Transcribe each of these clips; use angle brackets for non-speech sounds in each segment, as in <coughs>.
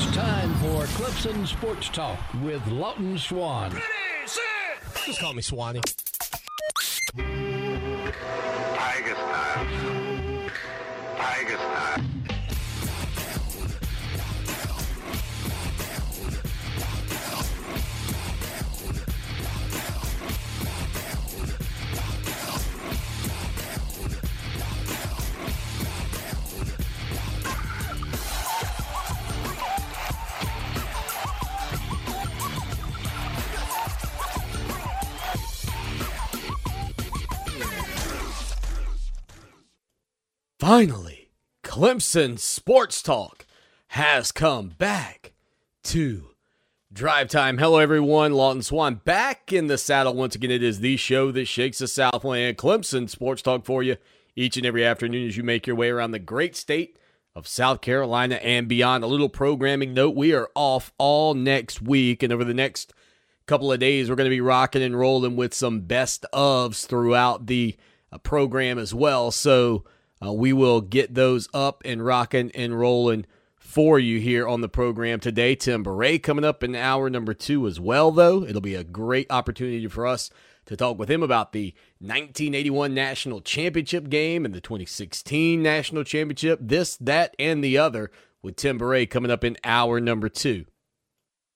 It's time for Clemson Sports Talk with Lawton Swan. Ready, set. Just call me Swanny. Tiger style. Tiger style. Finally, Clemson Sports Talk has come back to Drive Time. Hello, everyone. Lawton Swan back in the saddle once again. It is the show that shakes the Southland. Clemson Sports Talk for you each and every afternoon as you make your way around the great state of South Carolina and beyond. A little programming note we are off all next week, and over the next couple of days, we're going to be rocking and rolling with some best ofs throughout the uh, program as well. So, uh, we will get those up and rocking and rolling for you here on the program today. Tim Bourret coming up in hour number two as well, though. It'll be a great opportunity for us to talk with him about the 1981 National Championship game and the 2016 National Championship, this, that, and the other with Tim Bourret coming up in hour number two.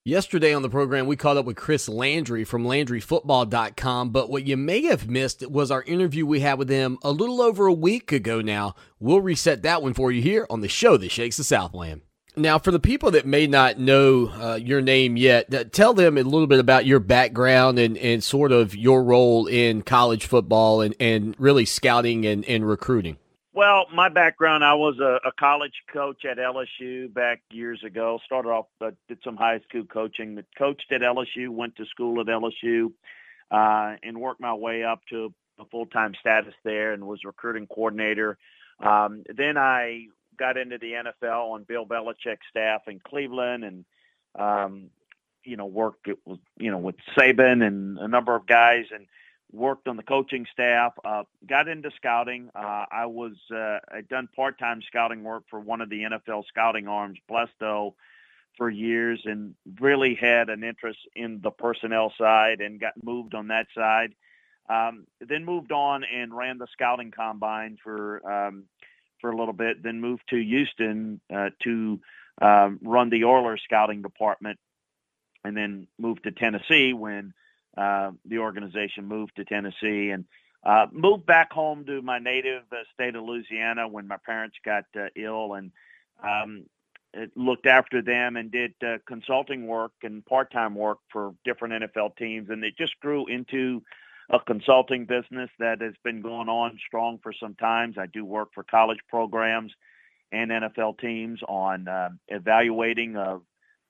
Yesterday on the program, we caught up with Chris Landry from LandryFootball.com, but what you may have missed was our interview we had with him a little over a week ago now. We'll reset that one for you here on the show that shakes the Southland. Now, for the people that may not know uh, your name yet, uh, tell them a little bit about your background and, and sort of your role in college football and, and really scouting and, and recruiting. Well, my background, I was a, a college coach at LSU back years ago. Started off, uh, did some high school coaching, but coached at LSU, went to school at LSU, uh, and worked my way up to a full-time status there and was recruiting coordinator. Um, then I got into the NFL on Bill Belichick's staff in Cleveland and, um, you know, worked, it was, you know, with Saban and a number of guys and – worked on the coaching staff, uh, got into scouting. Uh, I was uh, I'd done part-time scouting work for one of the NFL scouting arms, Blesto, for years, and really had an interest in the personnel side and got moved on that side. Um, then moved on and ran the scouting combine for um, for a little bit. Then moved to Houston uh, to um, run the Oilers scouting department, and then moved to Tennessee when uh, the organization moved to Tennessee and uh, moved back home to my native uh, state of Louisiana when my parents got uh, ill and um, looked after them and did uh, consulting work and part-time work for different NFL teams. And it just grew into a consulting business that has been going on strong for some times. I do work for college programs and NFL teams on uh, evaluating of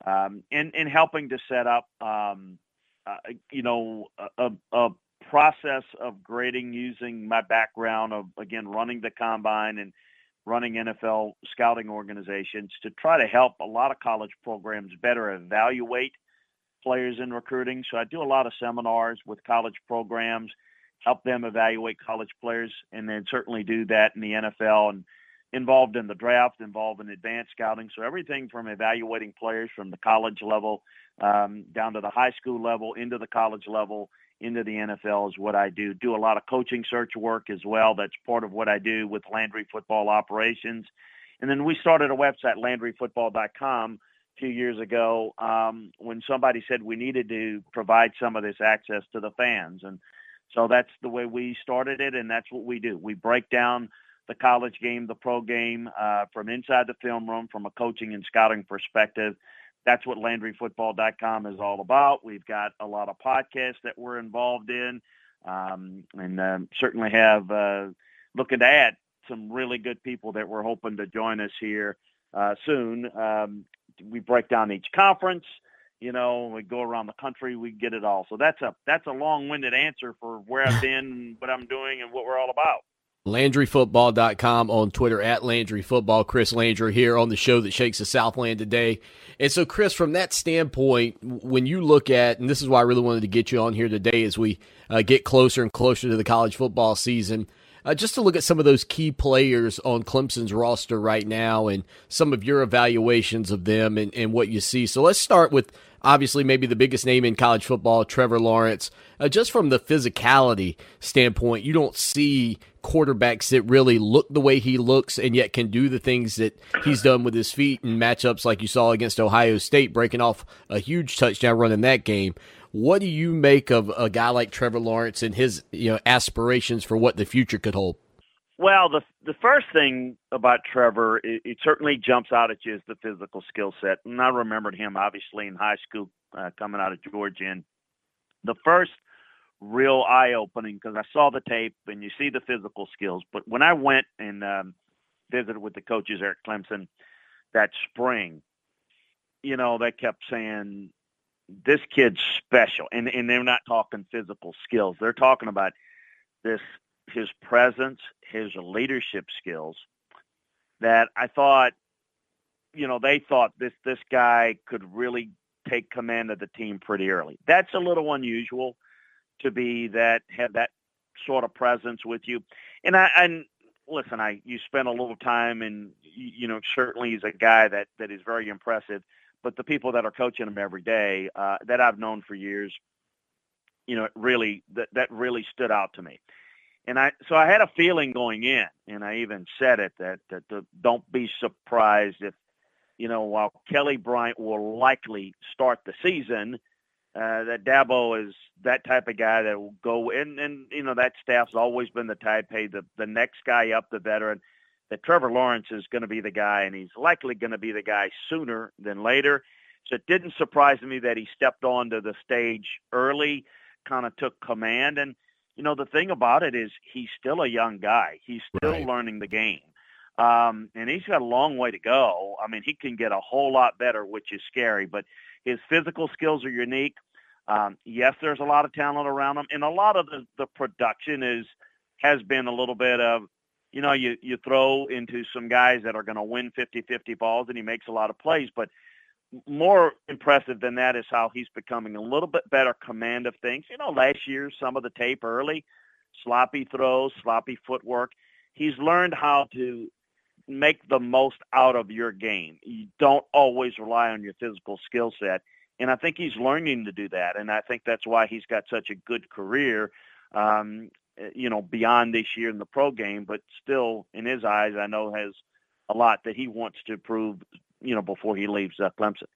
um, and, and helping to set up um, uh, you know, a, a process of grading using my background of again running the combine and running NFL scouting organizations to try to help a lot of college programs better evaluate players in recruiting. So I do a lot of seminars with college programs, help them evaluate college players, and then certainly do that in the NFL and involved in the draft, involved in advanced scouting. So everything from evaluating players from the college level um, down to the high school level, into the college level, into the NFL is what I do. Do a lot of coaching search work as well. That's part of what I do with Landry Football Operations. And then we started a website, LandryFootball.com, a few years ago um, when somebody said we needed to provide some of this access to the fans. And so that's the way we started it, and that's what we do. We break down the college game, the pro game, uh, from inside the film room, from a coaching and scouting perspective that's what LandryFootball.com is all about. We've got a lot of podcasts that we're involved in, um, and uh, certainly have uh, looking to add some really good people that we're hoping to join us here uh, soon. Um, we break down each conference. You know, we go around the country. We get it all. So that's a that's a long-winded answer for where I've <laughs> been, what I'm doing, and what we're all about. LandryFootball.com on Twitter at Landry Football. Chris Landry here on the show that shakes the Southland today. And so, Chris, from that standpoint, when you look at, and this is why I really wanted to get you on here today as we uh, get closer and closer to the college football season, uh, just to look at some of those key players on Clemson's roster right now and some of your evaluations of them and, and what you see. So let's start with obviously maybe the biggest name in college football, Trevor Lawrence. Uh, just from the physicality standpoint, you don't see quarterbacks that really look the way he looks and yet can do the things that he's done with his feet in matchups like you saw against Ohio State, breaking off a huge touchdown run in that game. What do you make of a guy like Trevor Lawrence and his you know aspirations for what the future could hold? Well, the the first thing about Trevor, it, it certainly jumps out at you is the physical skill set, and I remembered him obviously in high school uh, coming out of Georgia. And the first real eye opening because I saw the tape and you see the physical skills, but when I went and um, visited with the coaches there at Clemson that spring, you know, they kept saying this kid's special, and and they're not talking physical skills; they're talking about this his presence, his leadership skills that I thought, you know, they thought this this guy could really take command of the team pretty early. That's a little unusual to be that have that sort of presence with you. And I and listen, I you spent a little time and you know certainly he's a guy that that is very impressive. But the people that are coaching him every day uh, that I've known for years, you know, really that that really stood out to me. And I so I had a feeling going in, and I even said it that that the, don't be surprised if you know while Kelly Bryant will likely start the season, uh, that Dabo is that type of guy that will go in, and you know that staff's always been the type, hey, the the next guy up, the veteran. That Trevor Lawrence is going to be the guy, and he's likely going to be the guy sooner than later. So it didn't surprise me that he stepped onto the stage early, kind of took command, and you know, the thing about it is he's still a young guy. He's still right. learning the game. Um, and he's got a long way to go. I mean, he can get a whole lot better, which is scary, but his physical skills are unique. Um, yes, there's a lot of talent around him, and a lot of the, the production is has been a little bit of, you know, you you throw into some guys that are going to win 50-50 balls, and he makes a lot of plays. But more impressive than that is how he's becoming a little bit better command of things. You know, last year, some of the tape early, sloppy throws, sloppy footwork. He's learned how to make the most out of your game. You don't always rely on your physical skill set. And I think he's learning to do that. And I think that's why he's got such a good career, um, you know, beyond this year in the pro game, but still, in his eyes, I know has a lot that he wants to prove you know, before he leaves uh, Clemson.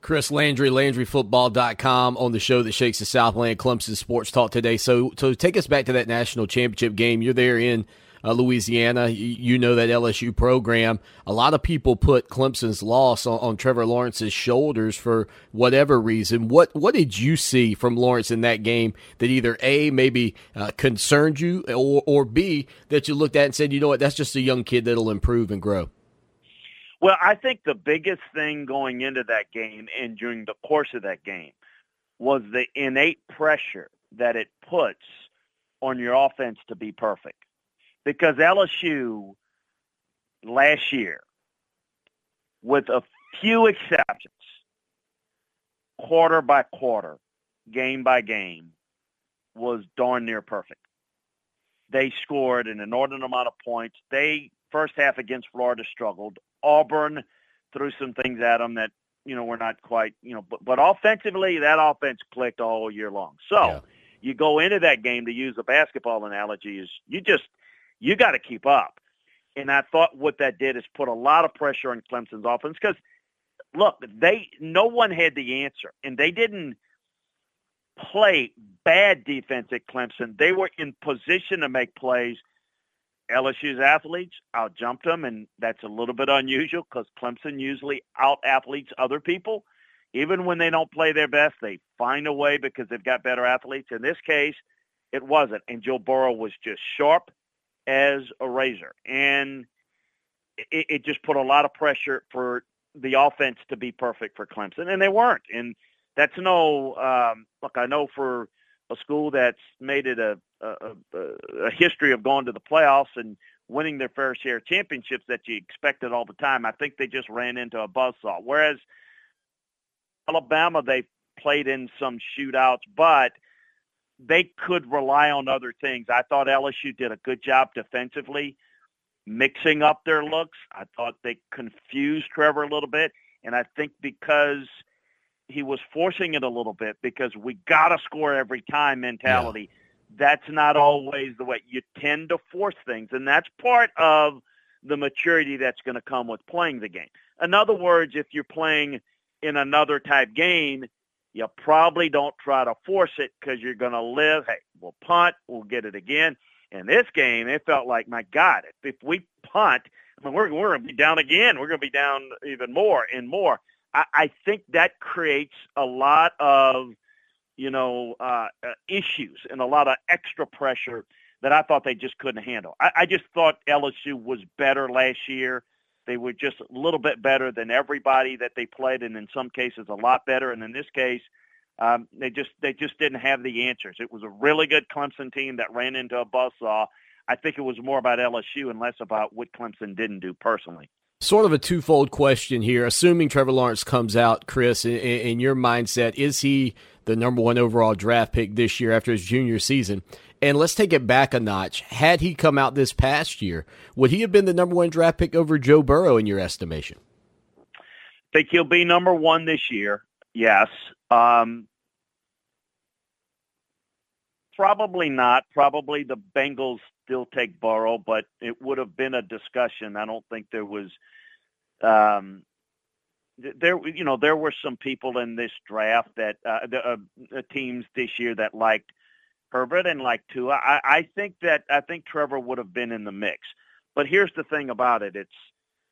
Chris Landry, LandryFootball.com on the show that shakes the Southland Clemson Sports Talk today. So, so take us back to that national championship game. You're there in uh, Louisiana. You, you, know that LSU program. A lot of people put Clemson's loss on, on, Trevor Lawrence's shoulders for whatever reason. What what did you see from Lawrence in that game that either a maybe uh, concerned you, or or b that you looked at and said, you know what, that's just a young kid that'll improve and grow. Well, I think the biggest thing going into that game and during the course of that game was the innate pressure that it puts on your offense to be perfect. Because LSU last year, with a few exceptions, quarter by quarter, game by game, was darn near perfect. They scored an inordinate amount of points. They first half against Florida struggled. Auburn threw some things at them that you know we're not quite you know, but but offensively that offense clicked all year long. So yeah. you go into that game to use a basketball analogy is you just you got to keep up. And I thought what that did is put a lot of pressure on Clemson's offense because look, they no one had the answer, and they didn't play bad defense at Clemson. They were in position to make plays. LSU's athletes outjumped them, and that's a little bit unusual because Clemson usually out athletes other people. Even when they don't play their best, they find a way because they've got better athletes. In this case, it wasn't, and Joe Burrow was just sharp as a razor. And it, it just put a lot of pressure for the offense to be perfect for Clemson, and they weren't. And that's no um, look. I know for a school that's made it a, a, a history of going to the playoffs and winning their fair share of championships that you expected all the time. I think they just ran into a buzzsaw. Whereas Alabama, they played in some shootouts, but they could rely on other things. I thought LSU did a good job defensively, mixing up their looks. I thought they confused Trevor a little bit, and I think because he was forcing it a little bit because we got to score every time mentality. Yeah. That's not always the way you tend to force things, and that's part of the maturity that's going to come with playing the game. In other words, if you're playing in another type game, you probably don't try to force it because you're going to live. Hey, we'll punt, we'll get it again. In this game, it felt like, my God, if if we punt, I mean, we're, we're going to be down again. We're going to be down even more and more. I, I think that creates a lot of, you know, uh, uh, issues and a lot of extra pressure that I thought they just couldn't handle. I, I just thought LSU was better last year. They were just a little bit better than everybody that they played, and in some cases a lot better. And in this case, um, they just they just didn't have the answers. It was a really good Clemson team that ran into a buzzsaw. I think it was more about LSU and less about what Clemson didn't do personally. Sort of a twofold question here. Assuming Trevor Lawrence comes out, Chris, in, in your mindset, is he the number one overall draft pick this year after his junior season? And let's take it back a notch. Had he come out this past year, would he have been the number one draft pick over Joe Burrow in your estimation? Think he'll be number one this year. Yes. Um, probably not. Probably the Bengals still take Burrow, but it would have been a discussion. I don't think there was. Um, there, you know, there were some people in this draft that uh, the uh, teams this year that liked Herbert and like Tua. I, I think that I think Trevor would have been in the mix. But here's the thing about it: it's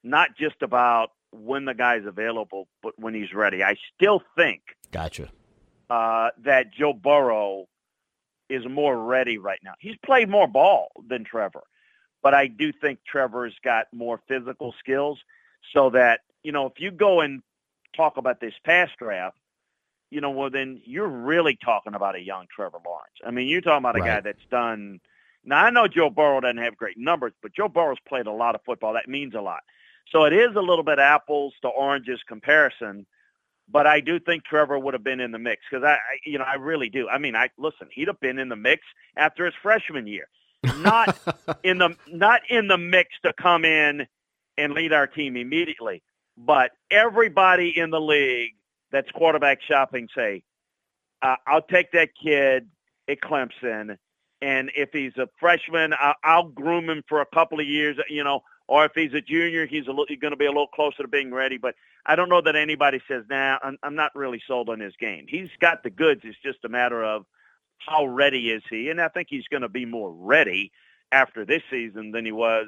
not just about when the guy's available, but when he's ready. I still think. Gotcha. Uh, that Joe Burrow is more ready right now. He's played more ball than Trevor, but I do think Trevor's got more physical skills. So that you know, if you go and talk about this past draft, you know, well, then you're really talking about a young Trevor Lawrence. I mean, you're talking about a right. guy that's done. Now, I know Joe Burrow doesn't have great numbers, but Joe Burrow's played a lot of football. That means a lot. So it is a little bit apples to oranges comparison, but I do think Trevor would have been in the mix because I, I, you know, I really do. I mean, I listen. He'd have been in the mix after his freshman year, not <laughs> in the not in the mix to come in and lead our team immediately. But everybody in the league that's quarterback shopping say, uh, I'll take that kid at Clemson, and if he's a freshman, I'll, I'll groom him for a couple of years, you know, or if he's a junior, he's, he's going to be a little closer to being ready. But I don't know that anybody says, nah, I'm, I'm not really sold on his game. He's got the goods. It's just a matter of how ready is he. And I think he's going to be more ready after this season than he was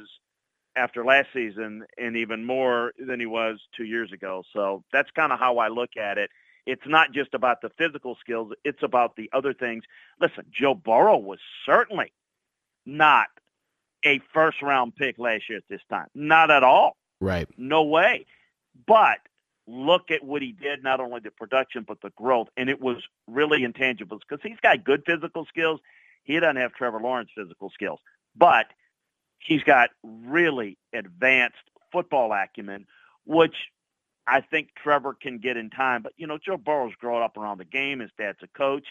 after last season and even more than he was two years ago. So that's kind of how I look at it. It's not just about the physical skills. It's about the other things. Listen, Joe Burrow was certainly not a first round pick last year at this time. Not at all. Right. No way. But look at what he did, not only the production, but the growth. And it was really intangibles because he's got good physical skills. He doesn't have Trevor Lawrence physical skills. But he's got really advanced football acumen, which I think Trevor can get in time. But, you know, Joe Burrow's grown up around the game. His dad's a coach.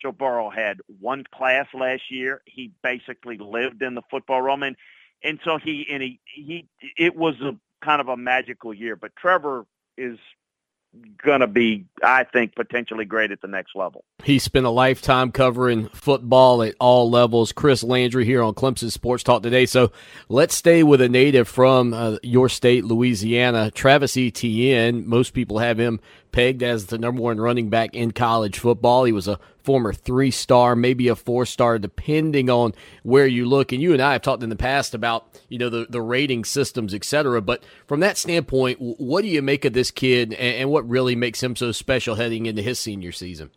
Joe Burrow had one class last year. He basically lived in the football realm, and and so he and he he it was a kind of a magical year. But Trevor is going to be, I think, potentially great at the next level. He spent a lifetime covering football at all levels. Chris Landry here on Clemson Sports Talk today. So let's stay with a native from uh, your state, Louisiana, Travis Etienne. Most people have him pegged as the number one running back in college football. He was a former three star, maybe a four star, depending on where you look. And you and I have talked in the past about you know the the rating systems, et cetera. But from that standpoint, what do you make of this kid, and, and what really makes him so special heading into his senior season?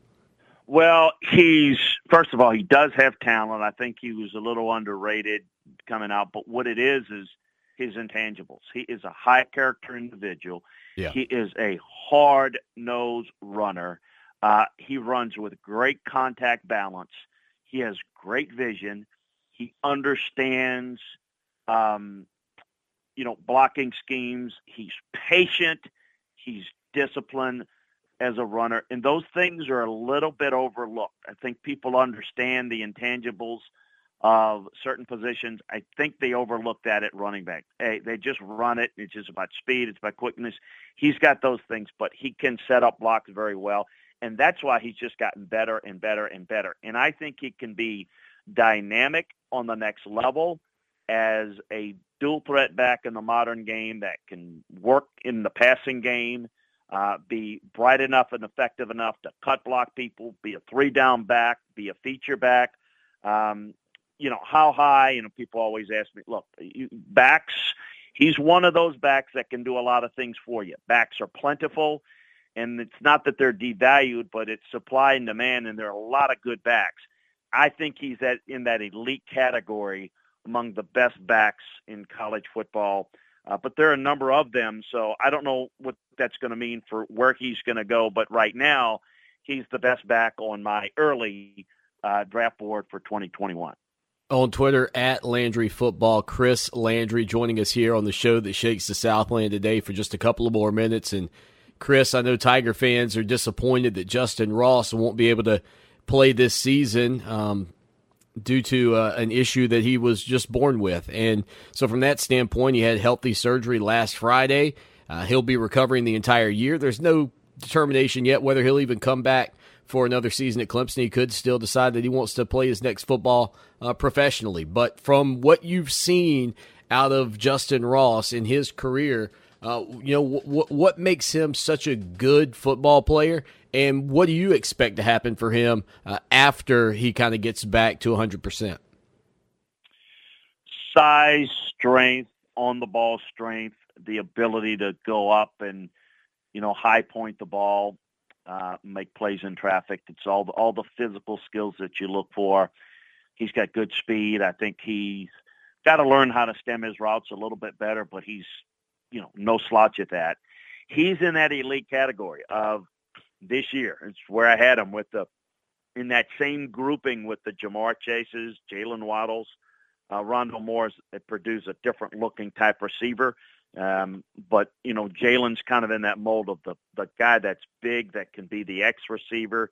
Well, he's first of all, he does have talent. I think he was a little underrated coming out, but what it is is his intangibles. He is a high character individual. Yeah. He is a hard nosed runner. Uh, he runs with great contact balance. He has great vision. He understands, um, you know, blocking schemes. He's patient. He's disciplined as a runner, and those things are a little bit overlooked. I think people understand the intangibles of certain positions. I think they overlook that at running back. Hey, they just run it. It's just about speed. It's about quickness. He's got those things, but he can set up blocks very well. And that's why he's just gotten better and better and better. And I think he can be dynamic on the next level as a dual threat back in the modern game that can work in the passing game, uh, be bright enough and effective enough to cut block people, be a three down back, be a feature back. Um, you know, how high, you know, people always ask me, look, backs, he's one of those backs that can do a lot of things for you. Backs are plentiful, and it's not that they're devalued, but it's supply and demand, and there are a lot of good backs. I think he's at, in that elite category among the best backs in college football. Uh, but there are a number of them, so I don't know what that's going to mean for where he's going to go. But right now, he's the best back on my early uh, draft board for 2021 on Twitter at Landry Football. Chris Landry joining us here on the show that shakes the Southland today for just a couple of more minutes. And Chris, I know Tiger fans are disappointed that Justin Ross won't be able to play this season um, due to uh, an issue that he was just born with. And so, from that standpoint, he had healthy surgery last Friday. Uh, he'll be recovering the entire year. There's no determination yet whether he'll even come back for another season at Clemson. He could still decide that he wants to play his next football uh, professionally. But from what you've seen out of Justin Ross in his career, uh, you know, w- w- what makes him such a good football player, and what do you expect to happen for him uh, after he kind of gets back to 100%? Size, strength, on the ball strength, the ability to go up and, you know, high point the ball uh, make plays in traffic. It's all the, all the physical skills that you look for. He's got good speed. I think he's got to learn how to stem his routes a little bit better, but he's, you know, no slouch at that. He's in that elite category of this year. It's where I had him with the in that same grouping with the Ja'Marr Chases, Jaylen Waddles, uh, Rondale Moore's that a different looking type receiver. Um, but you know, Jalen's kind of in that mold of the the guy that's big, that can be the X receiver,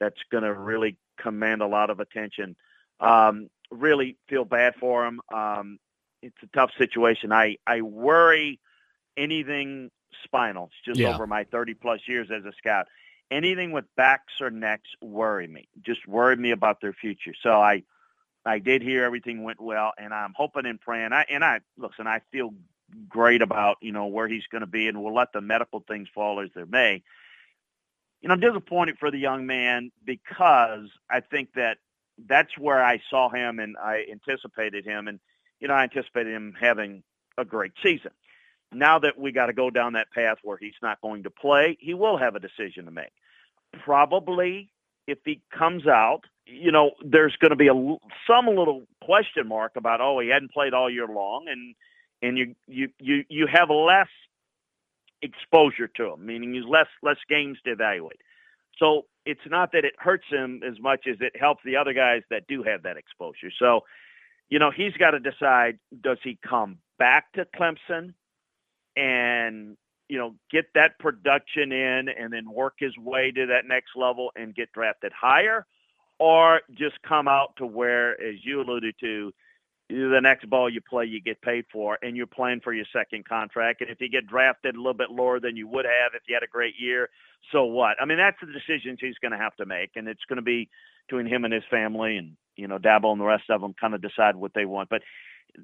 that's going to really command a lot of attention. Um, really feel bad for him. Um, it's a tough situation. I I worry anything spinal. It's just Yeah. over my 30 plus years as a scout. Anything with backs or necks worry me. Just worry me about their future. So I I did hear everything went well, and I'm hoping and praying. I and I listen. I feel great about you know where he's going to be, and we'll let the medical things fall as they may. You know, I'm disappointed for the young man because I think that that's where I saw him and I anticipated him, and you know I anticipated him having a great season. Now that we got to go down that path where he's not going to play, he will have a decision to make. Probably, if he comes out, you know, there's going to be a some little question mark about oh he hadn't played all year long, and and you you you you have less exposure to him, meaning he's less less games to evaluate. So it's not that it hurts him as much as it helps the other guys that do have that exposure. So, you know, he's got to decide does he come back to Clemson and you know get that production in and then work his way to that next level and get drafted higher or just come out to where as you alluded to the next ball you play you get paid for and you're playing for your second contract. And if you get drafted a little bit lower than you would have if you had a great year so what? I mean that's the decisions he's going to have to make. And it's going to be between him and his family and you know Dabo and the rest of them kind of decide what they want. But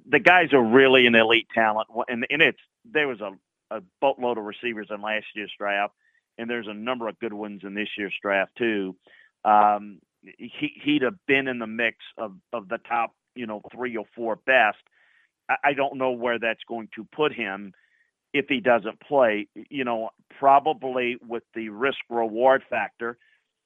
the guys are really an elite talent and, and it's there was a, a boatload of receivers in last year's draft and there's a number of good ones in this year's draft too um, he, he'd have been in the mix of, of the top you know, three or four best. I, I don't know where that's going to put him if he doesn't play. You know, probably with the risk reward factor,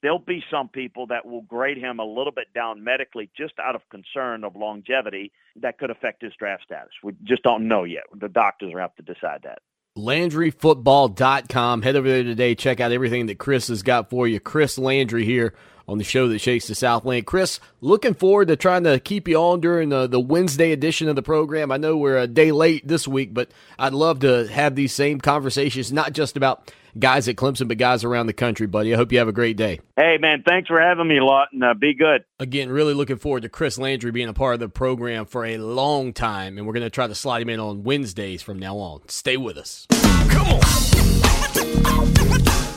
there'll be some people that will grade him a little bit down medically just out of concern of longevity that could affect his draft status. We just don't know yet. The doctors are have to decide that. LandryFootball.com. Head over there today. Check out everything that Chris has got for you. Chris Landry here on the show that shakes the Southland. Chris, looking forward to trying to keep you on during the, the Wednesday edition of the program. I know we're a day late this week, but I'd love to have these same conversations, not just about guys at Clemson, but guys around the country, buddy. I hope you have a great day. Hey, man, thanks for having me a lot, and uh, be good. Again, really looking forward to Chris Landry being a part of the program for a long time, and we're going to try to slide him in on Wednesdays from now on. Stay with us. Come on. <laughs>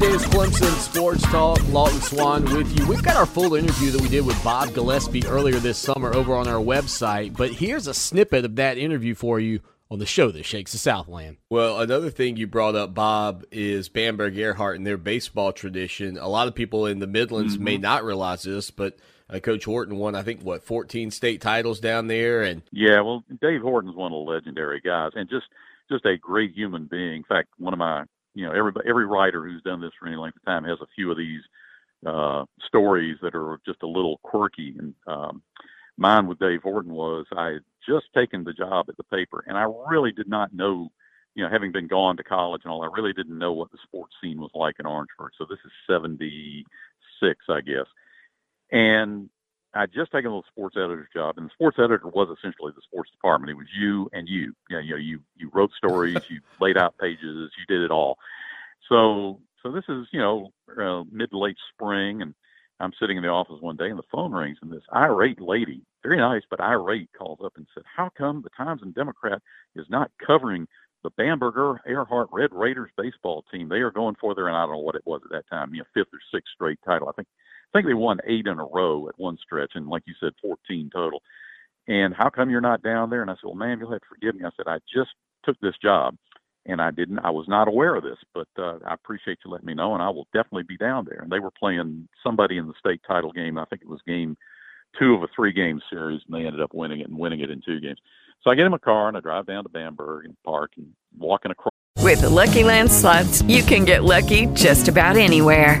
It is Clemson Sports Talk. Lawton Swan with you. We've got our full interview that we did with Bob Gillespie earlier this summer over on our website, but here's a snippet of that interview for you on the show that shakes the Southland. Well, another thing you brought up, Bob, is Bamberg Ehrhardt and their baseball tradition. A lot of people in the Midlands mm-hmm. may not realize this, but uh, Coach Horton won, I think, what, 14 state titles down there, and yeah, well, Dave Horton's one of the legendary guys, and just just a great human being. In fact, one of my you know, every every writer who's done this for any length of time has a few of these uh, stories that are just a little quirky. And um, mine with Dave Horton was I had just taken the job at the paper, and I really did not know, you know, having been gone to college and all, I really didn't know what the sports scene was like in Orangeburg. So this is '76, I guess, and I just taken a little sports editor's job, and the sports editor was essentially the sports department. It was you and you. You know, you, know, you, you wrote stories, you laid out pages, you did it all. So, so this is you know uh, mid to late spring, and I'm sitting in the office one day, and the phone rings, and this irate lady, very nice but irate, calls up and said, "How come the Times and Democrat is not covering the Bamberg Ehrhardt Red Raiders baseball team? They are going for their, and I don't know what it was at that time, you know, fifth or sixth straight title. I think I think they won eight in a row at one stretch, and like you said, 14 total. And how come you're not down there? And I said, well, man, you'll have to forgive me. I said, I just took this job, and I didn't. I was not aware of this, but uh, I appreciate you letting me know, and I will definitely be down there. And they were playing somebody in the state title game. I think it was game two of a three-game series, and they ended up winning it and winning it in two games. So I get in my car and I drive down to Bamberg and park and walking across. With the Lucky Land slots, you can get lucky just about anywhere.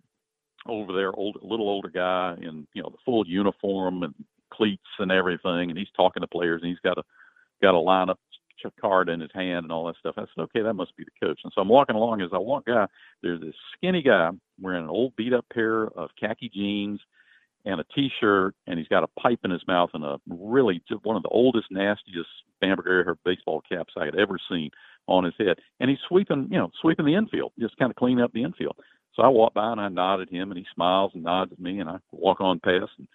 over there, old, little older guy in you know the full uniform and cleats and everything, and he's talking to players, and he's got a got a lineup card in his hand and all that stuff. I said, okay, that must be the coach. And so I'm walking along. As I walk by, there's this skinny guy wearing an old beat up pair of khaki jeans and a t-shirt, and he's got a pipe in his mouth and a really one of the oldest, nastiest Bamberger baseball caps I had ever seen on his head. And he's sweeping, you know, sweeping the infield, just kind of cleaning up the infield. So I walk by and I nod at him, and he smiles and nods at me, and I walk on past and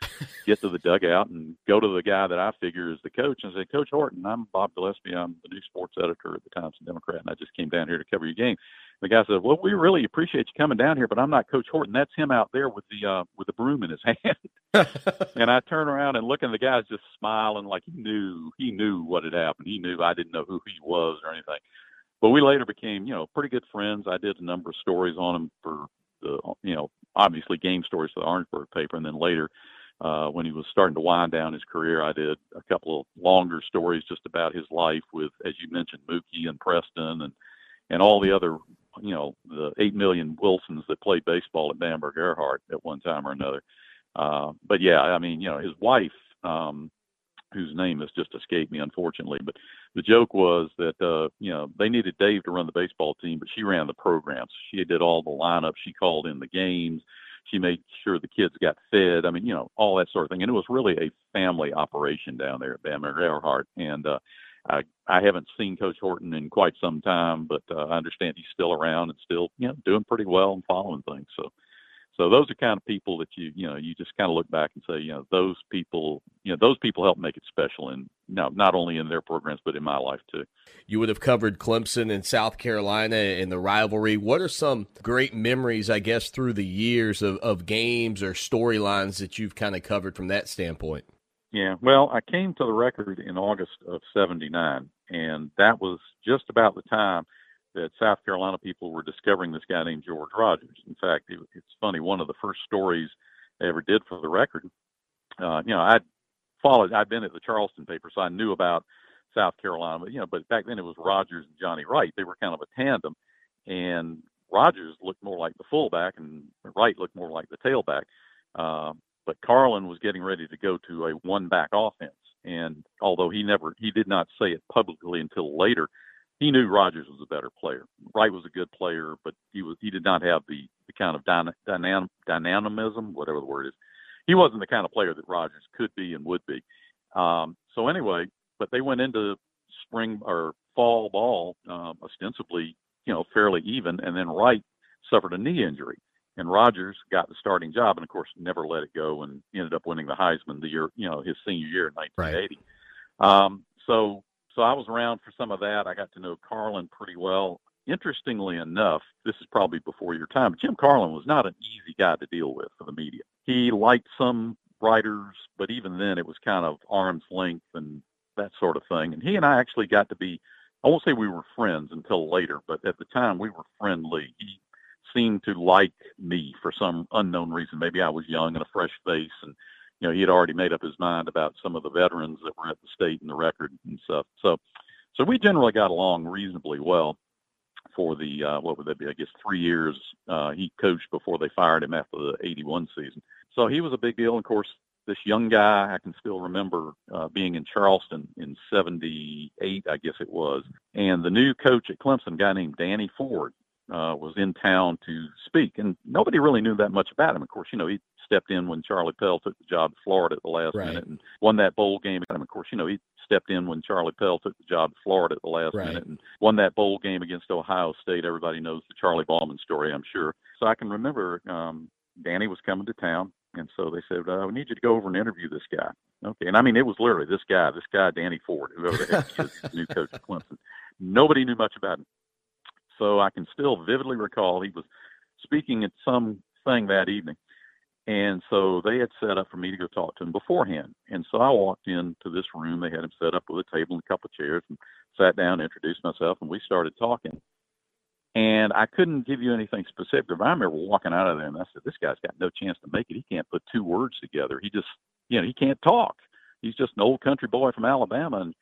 get to the dugout and go to the guy that I figure is the coach and say, Coach Horton, I'm Bob Gillespie. I'm the new sports editor at the Times and Democrat, and I just came down here to cover your game. The guy said, "Well, we really appreciate you coming down here, but I'm not Coach Horton. That's him out there with the uh, with the broom in his <laughs> hand." <laughs> and I turn around and look, and the guy's just smiling like he knew he knew what had happened. He knew I didn't know who he was or anything but we later became, you know, pretty good friends. I did a number of stories on him for the, you know, obviously game stories for the Orangeburg paper, and then later, uh, when he was starting to wind down his career, I did a couple of longer stories just about his life with, as you mentioned, Mookie and Preston and and all the other, you know, the eight million Wilsons that played baseball at Bamberg Ehrhardt at one time or another. Uh, but yeah, I mean, you know, his wife um, whose name has just escaped me, unfortunately. But the joke was that uh, you know they needed Dave to run the baseball team, but she ran the programs. She did all the lineups. She called in the games. She made sure the kids got fed. I mean, you know, all that sort of thing. And it was really a family operation down there at Bamberg Ehrhardt. And uh, I I haven't seen Coach Horton in quite some time, but uh, I understand he's still around and still you know doing pretty well and following things. So So those are kind of people that you you know you just kind of look back and say you know those people you know those people help make it special and now not only in their programs but in my life too. You would have covered Clemson and South Carolina and the rivalry. What are some great memories, I guess, through the years of, of games or storylines that you've kind of covered from that standpoint? Yeah, well, I came to the record in August of '79, and that was just about the time that South Carolina people were discovering this guy named George Rogers. In fact, it, it's funny. One of the first stories I ever did for the record, uh, you know, I'd followed. I'd been at the Charleston paper, so I knew about South Carolina. But you know, but back then it was Rogers and Johnny Wright. They were kind of a tandem, and Rogers looked more like the fullback, and Wright looked more like the tailback. Uh, but Carlen was getting ready to go to a one-back offense, and although he never, he did not say it publicly until later he knew Rogers was a better player. Wright was a good player, but he was he did not have the, the kind of dyna, dynam, dynamism, whatever the word is. He wasn't the kind of player that Rogers could be and would be. Um, so anyway, but they went into spring or fall ball um, ostensibly, you know, fairly even, and then Wright suffered a knee injury, and Rogers got the starting job, and of course never let it go, and ended up winning the Heisman the year, you know, his senior year in 1980. Right. Um, so so I was around for some of that. I got to know Carlen pretty well. Interestingly enough, this is probably before your time, Jim Carlen was not an easy guy to deal with for the media. He liked some writers, but even then it was kind of arm's length and that sort of thing. And he and I actually got to be, I won't say we were friends until later, but at the time we were friendly. He seemed to like me for some unknown reason. Maybe I was young and a fresh face and you know, he had already made up his mind about some of the veterans that were at the state and the record and stuff. So, so we generally got along reasonably well for the uh, what would that be? I guess three years uh, he coached before they fired him after the '81 season. So he was a big deal. And of course, this young guy I can still remember uh, being in Charleston in '78, I guess it was, and the new coach at Clemson, a guy named Danny Ford, uh, was in town to speak, and nobody really knew that much about him. Of course, you know he stepped in when Charlie Pell took the job at Florida at the last right. minute and won that bowl game. And of course, you know, he stepped in when Charlie Pell took the job at Florida at the last right. minute and won that bowl game against Ohio State. Everybody knows the Charlie Bauman story, I'm sure. So I can remember um, Danny was coming to town. And so they said, uh, "We need you to go over and interview this guy." Okay, and I mean, it was literally this guy, this guy, Danny Ford, whoever the heck he is, the new coach of Clemson. Nobody knew much about him, so I can still vividly recall he was speaking at some thing that evening, and so they had set up for me to go talk to him beforehand. And so I walked into this room. They had him set up with a table and a couple of chairs and sat down, introduced myself, and we started talking. And I couldn't give you anything specific. But I remember walking out of there and I said, This guy's got no chance to make it. He can't put two words together. He just, you know, he can't talk. He's just an old country boy from Alabama and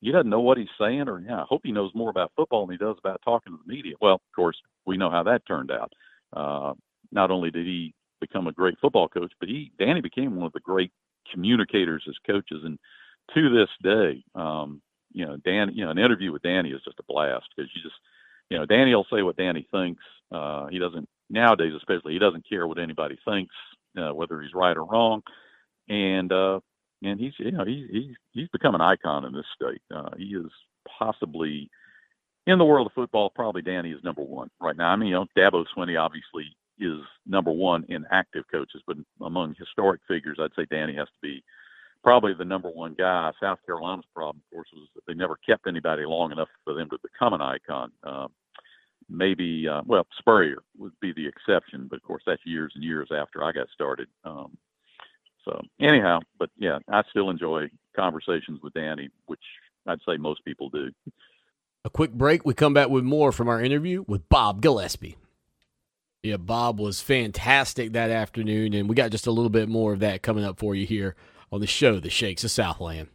he doesn't know what he's saying or yeah, I hope he knows more about football than he does about talking to the media. Well, of course, we know how that turned out. Uh, not only did he become a great football coach, but he Danny became one of the great communicators as coaches. And to this day, um, you know, Dan, you know, an interview with Danny is just a blast because you just, you know, Danny will say what Danny thinks. Uh, he doesn't nowadays, especially, he doesn't care what anybody thinks, uh, whether he's right or wrong. And uh, and he's, you know, he's he's he's become an icon in this state. Uh, he is possibly in the world of football, probably Danny is number one right now. I mean, you know, Dabo Swinney obviously is number one in active coaches, but among historic figures, I'd say Danny has to be probably the number one guy. South Carolina's problem, of course, was that they never kept anybody long enough for them to become an icon. Uh, maybe, uh, well, Spurrier would be the exception, but of course, that's years and years after I got started. Um, so, anyhow, but yeah, I still enjoy conversations with Danny, which I'd say most people do. A quick break. We come back with more from our interview with Bob Gillespie. Yeah, Bob was fantastic that afternoon, and we got just a little bit more of that coming up for you here on the show that shakes the Southland.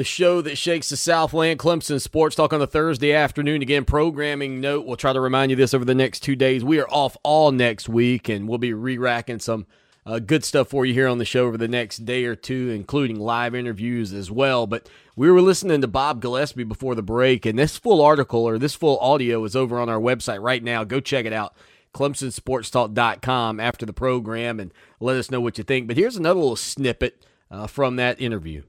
The show that shakes the Southland Clemson Sports Talk on the Thursday afternoon. Again, programming note, we'll try to remind you this over the next two days. We are off all next week, and we'll be re racking some uh, good stuff for you here on the show over the next day or two, including live interviews as well. But we were listening to Bob Gillespie before the break, and this full article or this full audio is over on our website right now. Go check it out. ClemsonSportsTalk.com after the program and let us know what you think. But here's another little snippet uh, from that interview.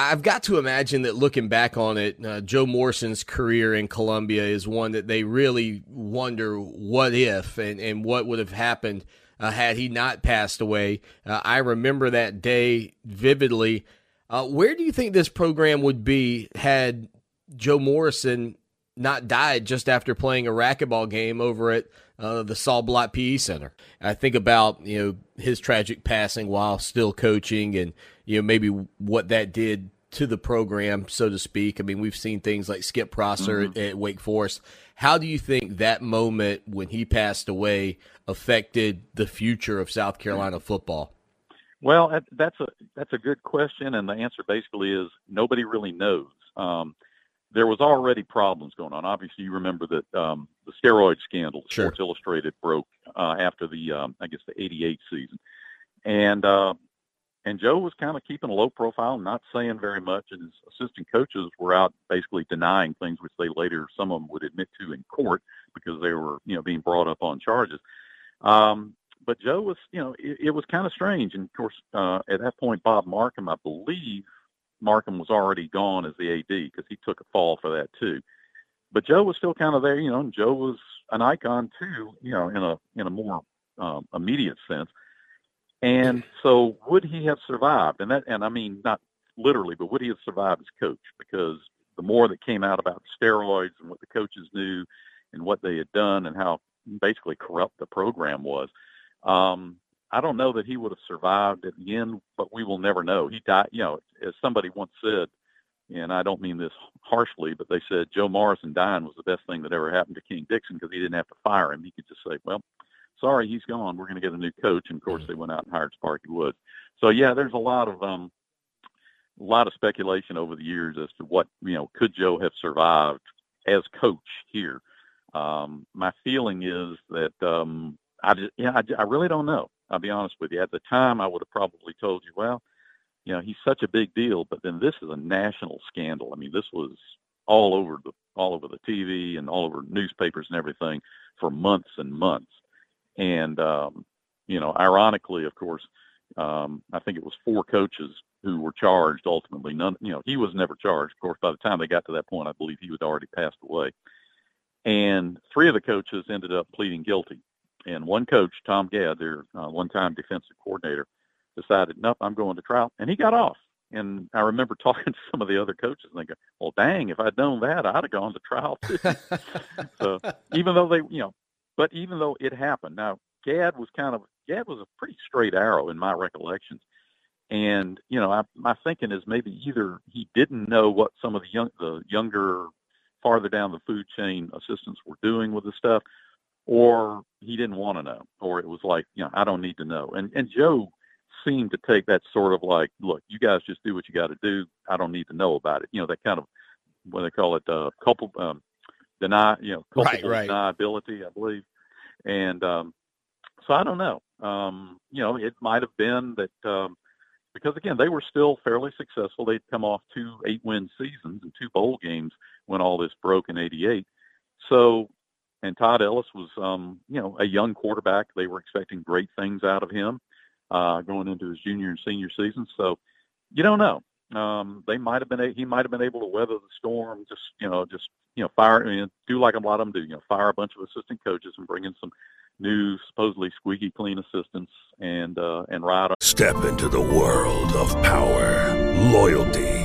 I've got to imagine that looking back on it, uh, Joe Morrison's career in Columbia is one that they really wonder what if and, and what would have happened uh, had he not passed away. Uh, I remember that day vividly. Uh, where do you think this program would be had Joe Morrison not died just after playing a racquetball game over at uh, the Sol Blatt PE Center? I think about you know his tragic passing while still coaching and you know, maybe what that did to the program, so to speak. I mean, we've seen things like Skip Prosser mm-hmm. at, at, Wake Forest. How do you think that moment when he passed away affected the future of South Carolina football? Well, that's a that's a good question, and the answer basically is nobody really knows. Um, there was already problems going on. Obviously, you remember that um, the steroid scandal, sure. Sports Illustrated broke uh, after the um, I guess the '88 season, and uh, and Joe was kind of keeping a low profile, not saying very much, and his assistant coaches were out basically denying things which they later some of them would admit to in court because they were you know being brought up on charges. Um, but Joe was you know it, it was kind of strange, and of course uh, at that point Bob Marcum, I believe Marcum was already gone as the AD because he took a fall for that too. But Joe was still kind of there, you know. And Joe was an icon too, you know, in a in a more um, immediate sense. And <clears throat> so, would he have survived? And that, and I mean, not literally, but would he have survived as coach? Because the more that came out about steroids and what the coaches knew and what they had done and how basically corrupt the program was, um, I don't know that he would have survived at the end, but we will never know. He died, you know, as somebody once said, and I don't mean this harshly, but they said Joe Morrison dying was the best thing that ever happened to King Dixon because he didn't have to fire him. He could just say, well, sorry, he's gone. We're going to get a new coach. And of course, they went out and hired Sparky Woods. So yeah, there's a lot of um, a lot of speculation over the years as to what you know could Joe have survived as coach here. Um, my feeling is that um, I just, yeah, I, I really don't know. I'll be honest with you. At the time, I would have probably told you, well, you know, he's such a big deal, but then this is a national scandal. I mean, this was all over the all over the TV and all over newspapers and everything for months and months. And, um, you know, ironically, of course, um, I think it was four coaches who were charged ultimately. None, you know, he was never charged. Of course, by the time they got to that point, I believe he had already passed away. And three of the coaches ended up pleading guilty. And one coach, Tom Gadd, their uh, one-time defensive coordinator, decided, nope, I'm going to trial. And he got off. And I remember <laughs> talking to some of the other coaches and they go, well, dang, if I'd known that, I'd have gone to trial too. <laughs> so even though they, you know, but even though it happened, now Gadd was kind of Gadd was a pretty straight arrow in my recollections, and you know I, my thinking is maybe either he didn't know what some of the young the younger farther down the food chain assistants were doing with the stuff, or he didn't want to know, or it was like you know I don't need to know. And and Joe seemed to take that sort of like, look, you guys just do what you got to do. I don't need to know about it. You know that kind of what they call it, uh, couple um, deny, you know, culpable right, right. deniability, I believe. And um, so I don't know. Um, you know, it might have been that um, because again they were still fairly successful. They'd come off two eight-win seasons and two bowl games when all this broke in '88. So, and Todd Ellis was, um, you know, a young quarterback. They were expecting great things out of him uh, going into his junior and senior season. So, you don't know. Um, they might have been he might have been able to weather the storm. Just you know, just you know, fire I mean, do like a lot of them do. You know, fire a bunch of assistant coaches and bring in some new, supposedly squeaky clean assistants and uh, and ride. Step into the world of power, loyalty,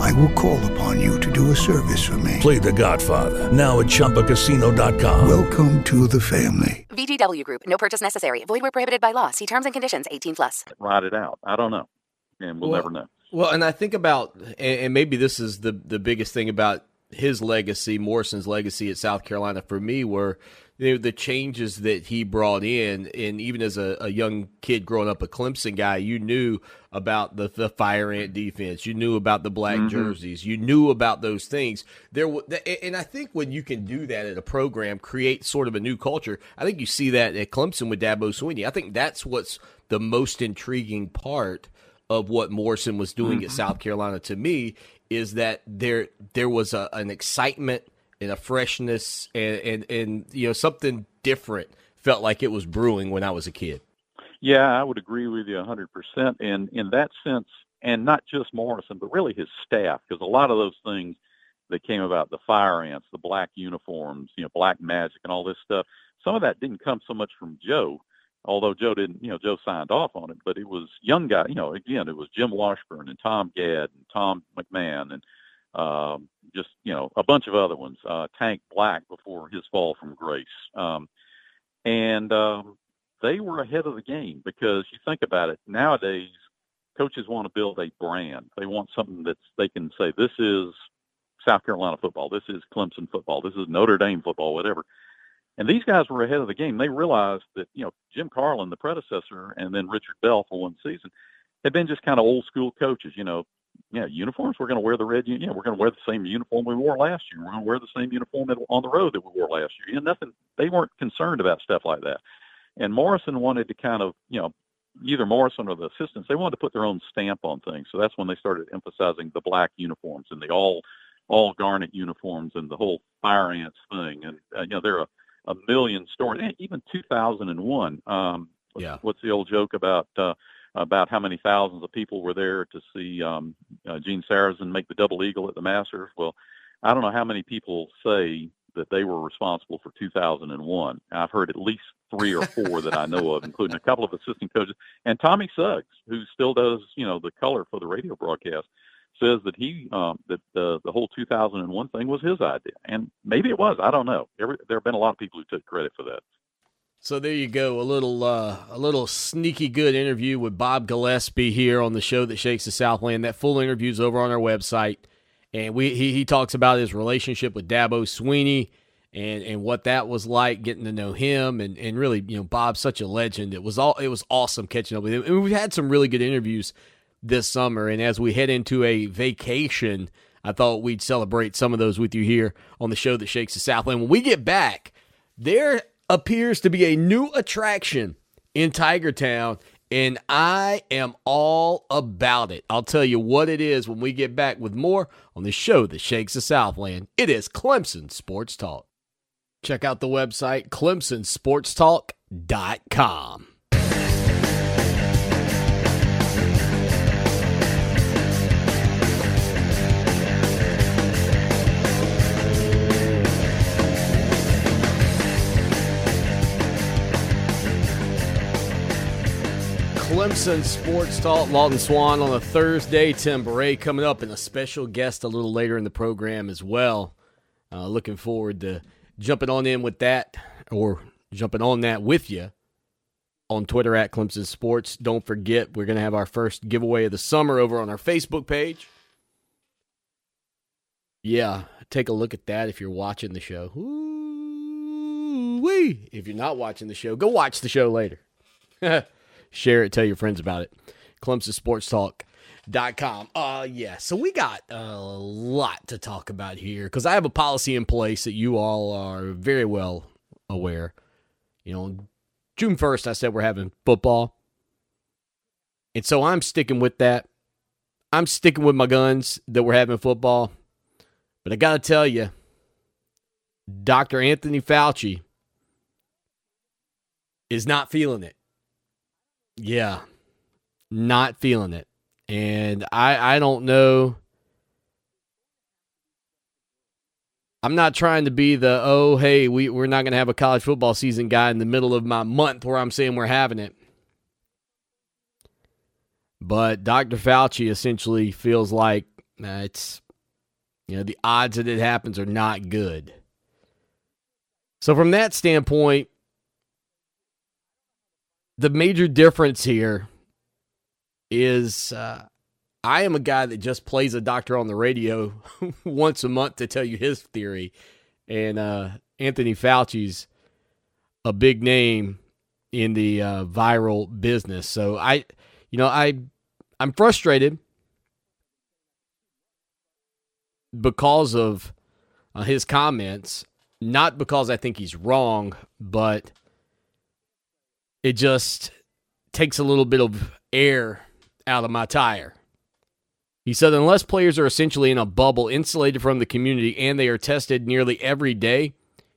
I will call upon you to do a service for me. Play the Godfather, now at ChumbaCasino.com. Welcome to the family. VGW Group, no purchase necessary. Void where prohibited by law. See terms and conditions 18 plus. Ride it out. I don't know. And we'll, well never know. Well, and I think about, and maybe this is the, the biggest thing about his legacy, Morrison's legacy at South Carolina for me, were you know, the changes that he brought in, and even as a, a, young kid growing up a Clemson guy, you knew about the, the fire ant defense, you knew about the black mm-hmm. jerseys, you knew about those things. There, and I think when you can do that at a program, create sort of a new culture. I think you see that at Clemson with Dabo Swinney. I think that's what's the most intriguing part of what Morrison was doing mm-hmm. at South Carolina to me is that there there was a, an excitement and a freshness and, and, and you know something different felt like it was brewing when I was a kid. Yeah, I would agree with you a 100%. And in that sense, and not just Morrison, but really his staff, because a lot of those things that came about, the fire ants, the black uniforms, you know, black magic and all this stuff, some of that didn't come so much from Joe, although Joe didn't, you know, Joe signed off on it, but it was young guy, you know, again, it was Jim Washburn and Tom Gadd and Tom McMahon and um, just you know a bunch of other ones. Uh, Tank Black before his fall from grace, um, and um, they were ahead of the game because you think about it nowadays. Coaches want to build a brand. They want something that they can say, "This is South Carolina football. This is Clemson football. This is Notre Dame football. Whatever." And these guys were ahead of the game. They realized that you know Jim Carlen, the predecessor, and then Richard Bell for one season, had been just kind of old school coaches. You know, yeah, uniforms. We're going to wear the red. Yeah, we're going to wear the same uniform we wore last year. We're going to wear the same uniform on the road that we wore last year. And nothing. They weren't concerned about stuff like that. And Morrison wanted to kind of, you know, either Morrison or the assistants, they wanted to put their own stamp on things. So that's when they started emphasizing the black uniforms and the all all garnet uniforms and the whole fire ants thing. And uh, you know, there are a, a million stories. Even 2001. Um, yeah. What's the old joke about? Uh, about how many thousands of people were there to see um, uh, Gene Sarazen make the double eagle at the Masters. Well, I don't know how many people say that they were responsible for 2001. I've heard at least three or four that I know of, including a couple of assistant coaches. And Tommy Suggs, who still does, you know, the color for the radio broadcast, says that he um, that the the whole 2001 thing was his idea, and maybe it was. I don't know. Every, there have been a lot of people who took credit for that. So there you go, a little uh, a little sneaky good interview with Bob Gillespie here on the show that shakes the Southland. That full interview is over on our website, and we he, he talks about his relationship with Dabo Swinney and and what that was like, getting to know him, and and really you know Bob's such a legend. It was all it was awesome catching up with him, and we've had some really good interviews this summer. And as we head into a vacation, I thought we'd celebrate some of those with you here on the show that shakes the Southland. When we get back, there appears to be a new attraction in Tiger Town, and I am all about it. I'll tell you what it is when we get back with more on the show that shakes the Southland. It is Clemson Sports Talk. Check out the website clemsonsportstalk.com. Clemson Sports Talk, Lawton Swan on a Thursday. Tim Bourret coming up, and a special guest a little later in the program as well. Uh, looking forward to jumping on in with that, or jumping on that with you on Twitter at Clemson Sports. Don't forget, we're going to have our first giveaway of the summer over on our Facebook page. Yeah, take a look at that if you're watching the show. Ooh-wee. If you're not watching the show, go watch the show later. <laughs> Share it, tell your friends about it. Clemson Sports Talk. Dot com. Uh yeah, so we got a lot to talk about here because I have a policy in place that you all are very well aware. You know, June first I said we're having football. And so I'm sticking with that. I'm sticking with my guns that we're having football. But I gotta tell you, Dr. Anthony Fauci is not feeling it. Yeah. Not feeling it. And I I don't know I'm not trying to be the oh hey we we're not going to have a college football season guy in the middle of my month where I'm saying we're having it. But Dr. Fauci essentially feels like uh, it's you know the odds that it happens are not good. So from that standpoint, the major difference here is uh, I am a guy that just plays a doctor on the radio <laughs> once a month to tell you his theory, and uh, Anthony Fauci's a big name in the uh, viral business. So I, you know, I I'm frustrated because of uh, his comments, not because I think he's wrong, but it just takes a little bit of air out of my tire. He said, unless players are essentially in a bubble insulated from the community and they are tested nearly every day,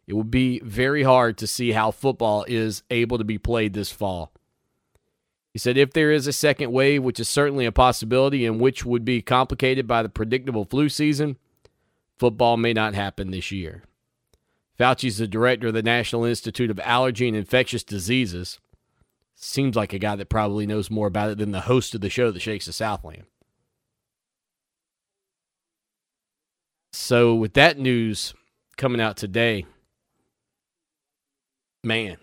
it will be very hard to see how football is able to be played this fall. He said, if there is a second wave, which is certainly a possibility and which would be complicated by the predictable flu season, football may not happen this year. Fauci is the director of the National Institute of Allergy and Infectious Diseases. Seems like a guy that probably knows more about it than the host of the show that shakes the Southland. So, with that news coming out today, man,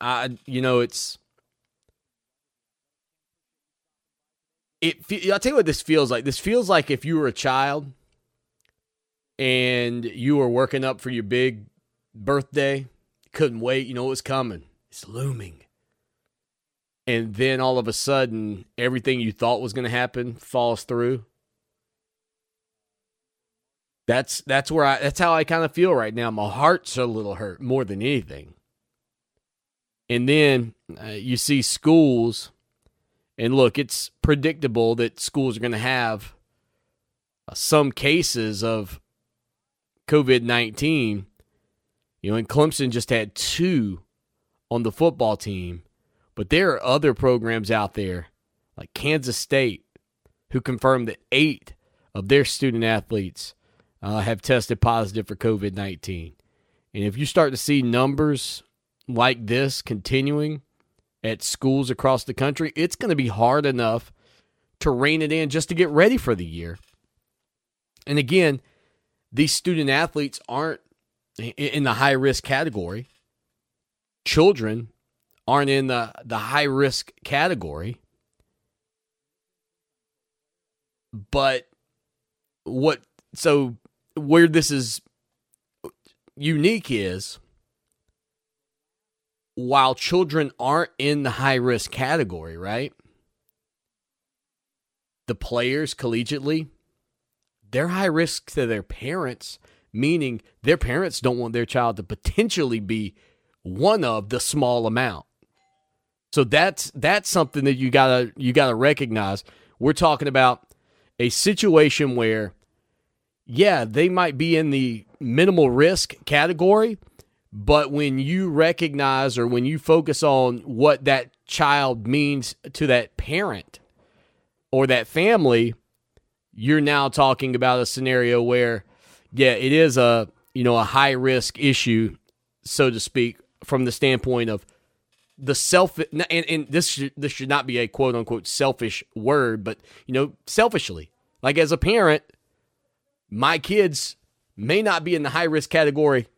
I you know it's it. I'll tell you what this feels like. This feels like if you were a child and you were working up for your big birthday, couldn't wait. You know it was coming. It's looming. And then all of a sudden, everything you thought was going to happen falls through. That's that's where I that's how I kind of feel right now. My heart's a little hurt more than anything. And then uh, you see schools, and look, it's predictable that schools are going to have uh, some cases of COVID 19. You know, and Clemson just had two on the football team, but there are other programs out there like Kansas State who confirmed that eight of their student athletes uh, have tested positive for COVID 19. And if you start to see numbers like this continuing at schools across the country, it's going to be hard enough to rein it in just to get ready for the year. And again, these student athletes aren't in the high risk category. Children aren't in the, the high risk category. But what, so where this is unique is while children aren't in the high risk category, right? The players collegiately, they're high risk to their parents, meaning their parents don't want their child to potentially be one of the small amount. So that's that's something that you gotta you gotta recognize. We're talking about a situation where, yeah, they might be in the minimal risk category, but when you recognize or when you focus on what that child means to that parent or that family, you're now talking about a scenario where, yeah, it is a you know a high risk issue, so to speak, from the standpoint of the self and, and this should, this should not be a quote unquote selfish word, but you know selfishly, like as a parent, my kids may not be in the high risk category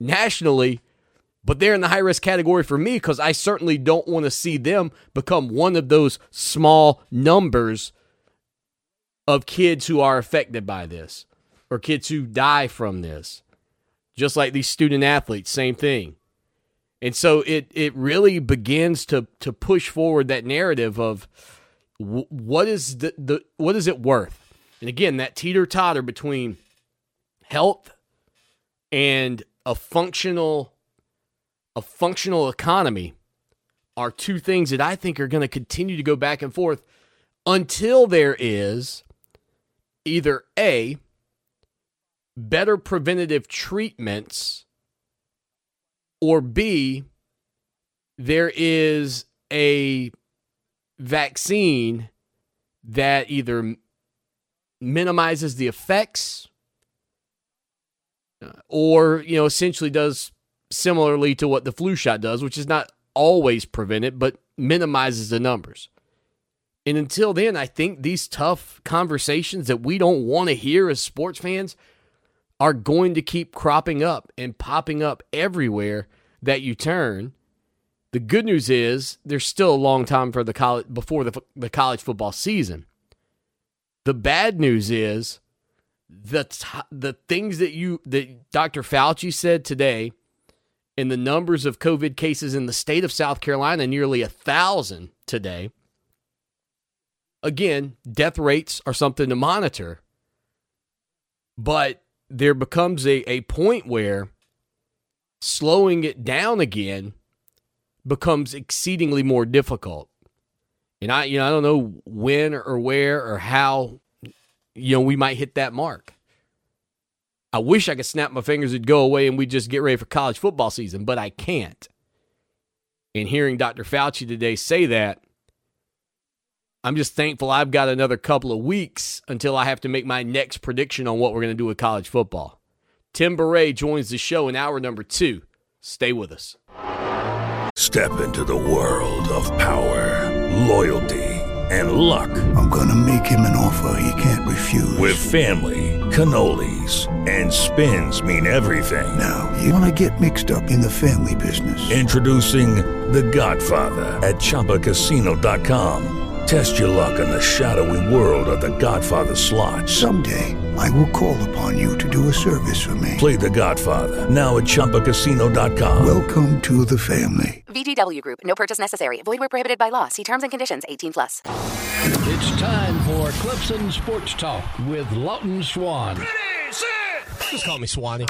nationally, but they're in the high risk category for me because I certainly don't want to see them become one of those small numbers of kids who are affected by this or kids who die from this. Just like these student athletes, same thing. And so it it really begins to to push forward that narrative of what is the, the what is it worth? And again, that teeter totter between health and a functional a functional economy are two things that I think are going to continue to go back and forth until there is either A, better preventative treatments, or B, there is a vaccine that either minimizes the effects uh, or you know essentially does similarly to what the flu shot does, which is not always prevent it, but minimizes the numbers. And until then, I think these tough conversations that we don't want to hear as sports fans are going to keep cropping up and popping up everywhere that you turn. The good news is there's still a long time for the college before the, the college football season. The bad news is the t- the things that you that Dr. Fauci said today in the numbers of COVID cases in the state of South Carolina, nearly a thousand today. Again, death rates are something to monitor, but there becomes a, a point where slowing it down again becomes exceedingly more difficult. And I, you know, I don't know when or where or how, you know, we might hit that mark. I wish I could snap my fingers and go away and we just get ready for college football season, but I can't. And hearing Dr. Fauci today say that, I'm just thankful I've got another couple of weeks until I have to make my next prediction on what we're going to do with college football. Tim Bourret joins the show in hour number two. Stay with us. Step into the world of power, loyalty, and luck. I'm going to make him an offer he can't refuse. With family, cannolis, and spins mean everything. Now, you want to get mixed up in the family business. Introducing The Godfather at ChumbaCasino.com. Test your luck in the shadowy world of The Godfather slot. Someday, I will call upon you to do a service for me. Play The Godfather now at ChumbaCasino.com. Welcome to the family. VGW Group. No purchase necessary. Void where prohibited by law. See terms and conditions. 18 plus. It's time for Clemson Sports Talk with Lawton Swan. Just call me Swanny.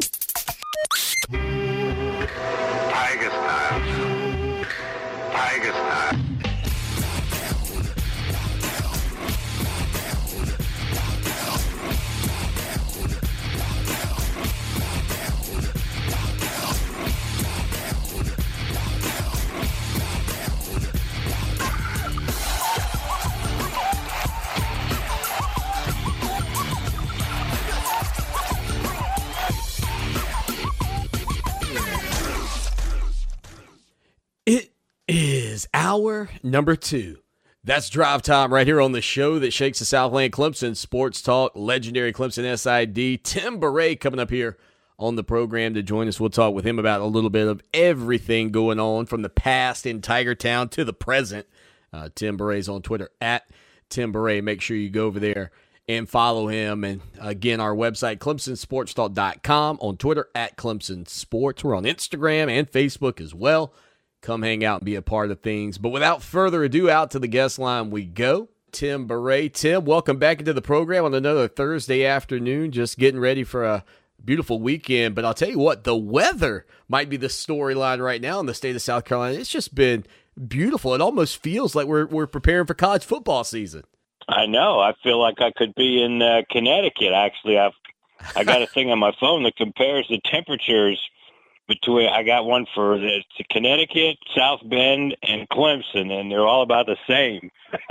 Is our number two. That's drive time right here on the show that shakes the Southland Clemson Sports Talk, legendary Clemson SID. Tim Bourret coming up here on the program to join us. We'll talk with him about a little bit of everything going on from the past in Tiger Town to the present. Uh, Tim Bourret's on Twitter at Tim Bourret. Make sure you go over there and follow him. And again, our website, clemsonsportstalk.com, on Twitter at Clemson Sports. We're on Instagram and Facebook as well. Come hang out and be a part of things. But without further ado, out to the guest line we go. Tim Bourret. Tim, welcome back into the program on another Thursday afternoon. Just getting ready for a beautiful weekend. But I'll tell you what, the weather might be the storyline right now in the state of South Carolina. It's just been beautiful. It almost feels like we're we're preparing for college football season. I know. I feel like I could be in uh, Connecticut. Actually, I've I got a thing on my phone that compares the temperatures between. I got one for the, Connecticut, South Bend, and Clemson, and they're all about the same. <laughs>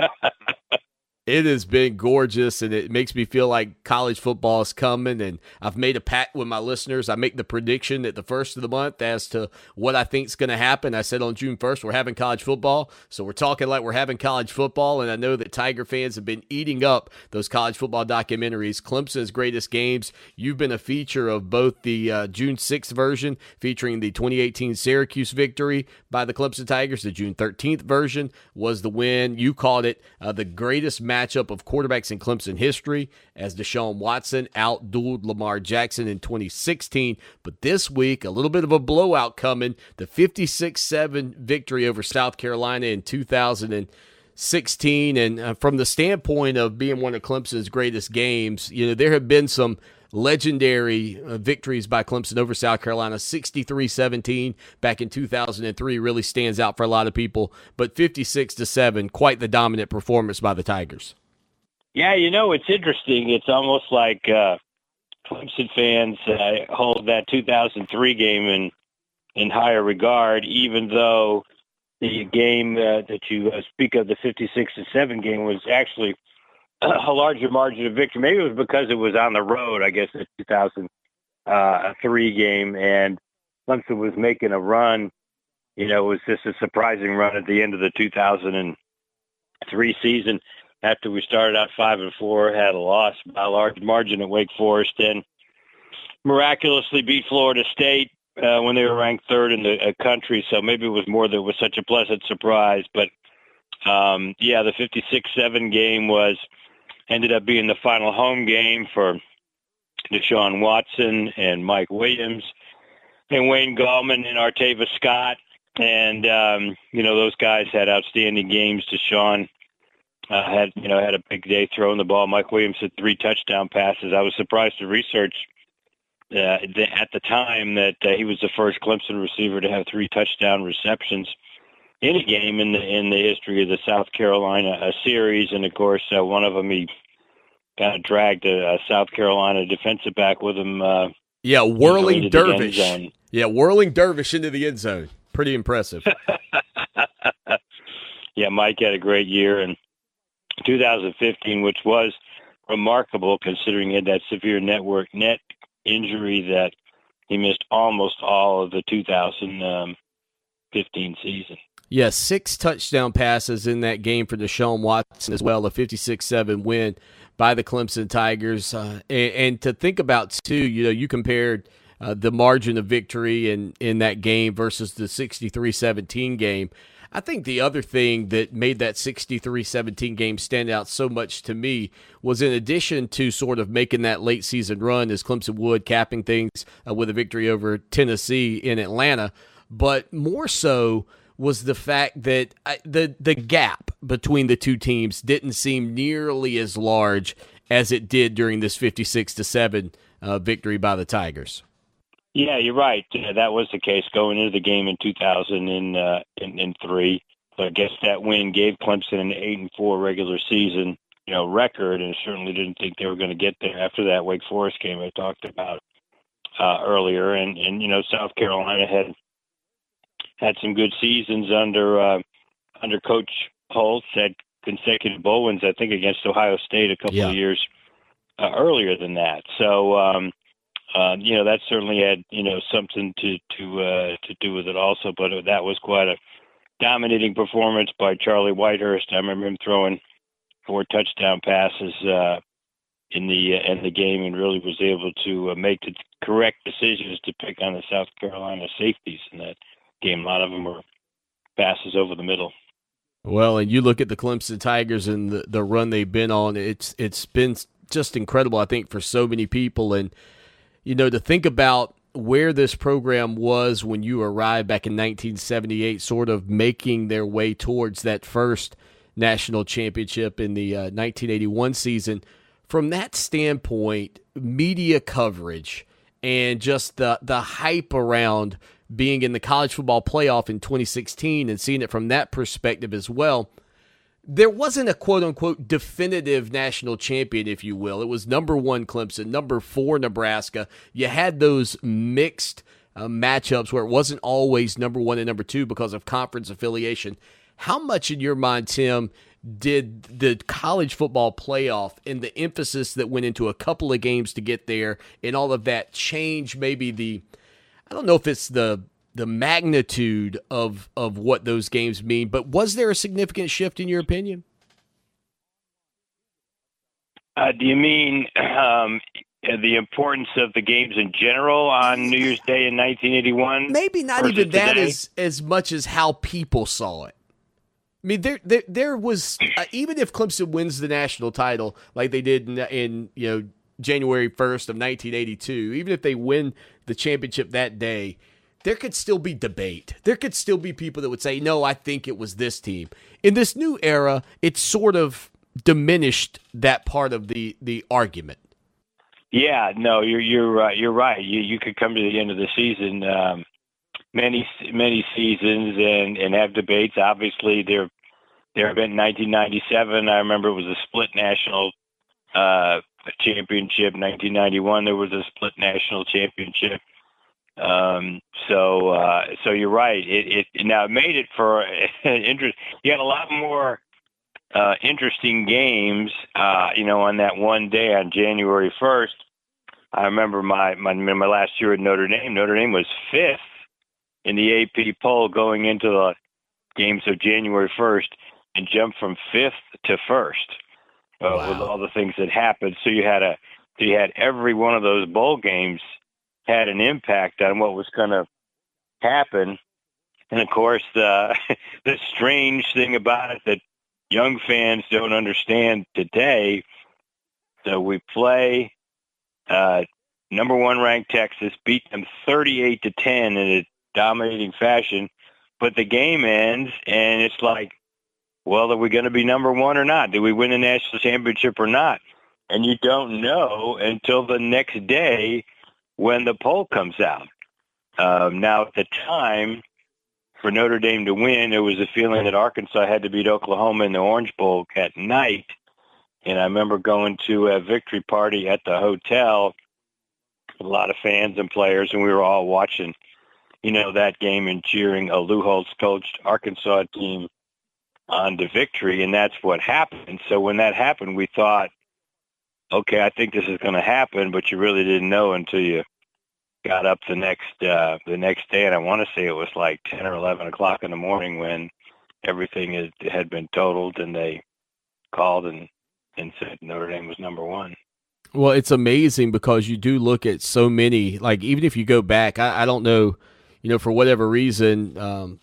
It has been gorgeous, and it makes me feel like college football is coming. And I've made a pact with my listeners. I make the prediction at the first of the month as to what I think is going to happen. I said on June 1st, we're having college football. So we're talking like we're having college football. And I know that Tiger fans have been eating up those college football documentaries. Clemson's greatest games. You've been a feature of both the uh, June 6th version featuring the 2018 Syracuse victory by the Clemson Tigers. The June 13th version was the win. You called it uh, the greatest matchup of quarterbacks in Clemson history as Deshaun Watson outdueled Lamar Jackson in 2016. But this week, a little bit of a blowout coming the 56 7 victory over South Carolina in 2016. And uh, from the standpoint of being one of Clemson's greatest games, you know, there have been some legendary uh, victories by Clemson over South Carolina. 63 17 back in 2003 really stands out for a lot of people, but 56 to 7, quite the dominant performance by the Tigers. Yeah, you know, it's interesting. It's almost like uh, Clemson fans uh, hold that 2003 game in in higher regard, even though the game uh, that you uh, speak of, the 56 to seven game, was actually a larger margin of victory. Maybe it was because it was on the road. I guess the 2003 game, and Clemson was making a run. You know, it was just a surprising run at the end of the 2003 season. After we started out five and four, had a loss by a large margin at Wake Forest, and miraculously beat Florida State uh, when they were ranked third in the uh, country. So maybe it was more that it was such a pleasant surprise. But um, yeah, the 56-7 game was ended up being the final home game for Deshaun Watson and Mike Williams. and Wayne Gallman and Artavis Scott, and um, you know those guys had outstanding games. Deshaun uh, had you know had a big day throwing the ball. Mike Williams had three touchdown passes. I was surprised to research uh, at the time that uh, he was the first Clemson receiver to have three touchdown receptions in a game in the in the history of the South Carolina series, and of course uh, one of them he kind of dragged a, a South Carolina defensive back with him. Uh, yeah, whirling dervish. Yeah, whirling dervish into the end zone. Pretty impressive. <laughs> yeah, Mike had a great year, in 2015, which was remarkable considering he had that severe network net injury that he missed almost all of the 2015 season. Yeah, six touchdown passes in that game for Deshaun Watson as well, a 56 7 win by the Clemson Tigers. Uh, and, and, to think about, too, you know, you compared uh, the margin of victory in, in that game versus the 63 17 game. I think the other thing that made that 63 17 game stand out so much to me was in addition to sort of making that late season run as Clemson would, capping things uh, with a victory over Tennessee in Atlanta, but more so was the fact that I, the the gap between the two teams didn't seem nearly as large as it did during this 56 to 7 uh, victory by the Tigers. Yeah, you're right. Uh, that was the case going into the game in 2003. Uh. I guess that win gave Clemson an eight and four regular season, you know, record, and certainly didn't think they were going to get there after that Wake Forest game I talked about uh, earlier. And and you know, South Carolina had had some good seasons under uh, under Coach Holtz. Had consecutive bowl wins, I think, against Ohio State a couple yeah. of years uh, earlier than that. So. Um, uh, you know that certainly had you know something to to uh, to do with it also. But that was quite a dominating performance by Charlie Whitehurst. I remember him throwing four touchdown passes uh, in the uh, in the game, and really was able to uh, make the correct decisions to pick on the South Carolina safeties in that game. A lot of them were passes over the middle. Well, and you look at the Clemson Tigers and the, the run they've been on. It's it's been just incredible, I think, for so many people. And you know, to think about where this program was when you arrived back in 1978, sort of making their way towards that first national championship in the uh, 1981 season. From that standpoint, media coverage and just the the hype around being in the college football playoff in 2016 and seeing it from that perspective as well there wasn't a quote unquote definitive national champion, if you will. It was number one Clemson, number four Nebraska. You had those mixed uh, matchups where it wasn't always number one and number two because of conference affiliation. How much, in your mind, Tim, did the college football playoff and the emphasis that went into a couple of games to get there and all of that change maybe the I don't know if it's the the magnitude of of what those games mean. But was there a significant shift in your opinion? Uh, do you mean um, the importance of the games in general on New Year's Day in 1981? Maybe not even that as as much as how people saw it. I mean, there there there was uh, even if Clemson wins the national title like they did in, in you know January 1st of 1982, even if they win the championship that day, there could still be debate. There could still be people that would say, no, I think it was this team. In this new era, it's sort of diminished that part of the, the argument. Yeah, no, you're you're uh, you're right. You you could come to the end of the season, um, many many seasons, and and have debates. Obviously, there there have been 1997. I remember it was a split national uh, championship. 1991, there was a split national championship. Um, so, uh, so you're right. It, it now it made it for <laughs> interest. You had a lot more uh, interesting games. Uh, you know, on that one day on January 1st, I remember my, my my last year at Notre Dame. Notre Dame was fifth in the AP poll going into the games of January 1st, and jumped from fifth to first uh, wow. with all the things that happened. So you had a so you had every one of those bowl games had an impact on what was going to happen. And of course, the <laughs> the strange thing about it that young fans don't understand today. So we play uh, number one ranked Texas, beat them 38 to 10 in a dominating fashion. But the game ends, and it's like, well, are we going to be number one or not? Do we win the national championship or not? And you don't know until the next day when the poll comes out. Um, now, at the time, for Notre Dame to win, there was a feeling that Arkansas had to beat Oklahoma in the Orange Bowl at night. And I remember going to a victory party at the hotel, a lot of fans and players, and we were all watching, you know, that game and cheering a Lou Holtz coached Arkansas team on to victory, and that's what happened. So when that happened, we thought, okay, I think this is going to happen, but you really didn't know until you got up the next uh, the next day, and I want to say it was like ten or eleven o'clock in the morning when everything had been totaled, and they called and and said Notre Dame was number one. Well, it's amazing because you do look at so many. Like even if you go back, I, I don't know, you know, for whatever reason, um,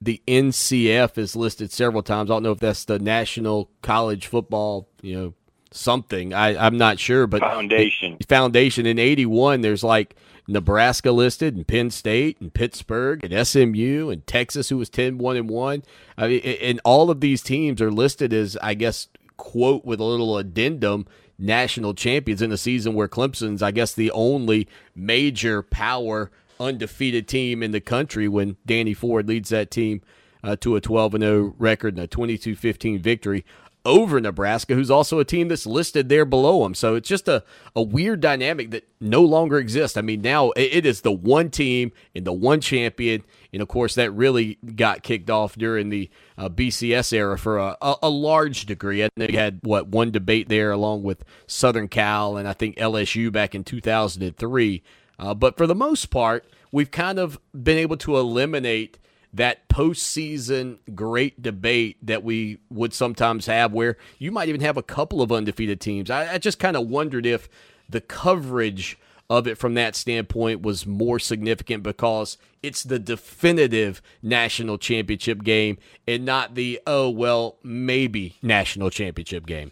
the NCF is listed several times. I don't know if that's the National College Football, you know, something. I, I'm not sure, but foundation foundation in '81. There's like Nebraska listed, and Penn State, and Pittsburgh, and SMU, and Texas, who was 10 1 and 1. I mean, and all of these teams are listed as, I guess, quote with a little addendum, national champions in a season where Clemson's, I guess, the only major power undefeated team in the country when Danny Ford leads that team uh, to a 12 0 record and a 22 15 victory over Nebraska, who's also a team that's listed there below them. So it's just a, a weird dynamic that no longer exists. I mean, now it is the one team and the one champion. And of course, that really got kicked off during the uh, BCS era for a, a, a, large degree. And they had, what, one debate there along with Southern Cal and I think LSU back in 2003. Uh, but for the most part, we've kind of been able to eliminate that postseason great debate that we would sometimes have where you might even have a couple of undefeated teams. I, I just kind of wondered if the coverage of it from that standpoint was more significant because it's the definitive national championship game and not the, oh, well, maybe national championship game.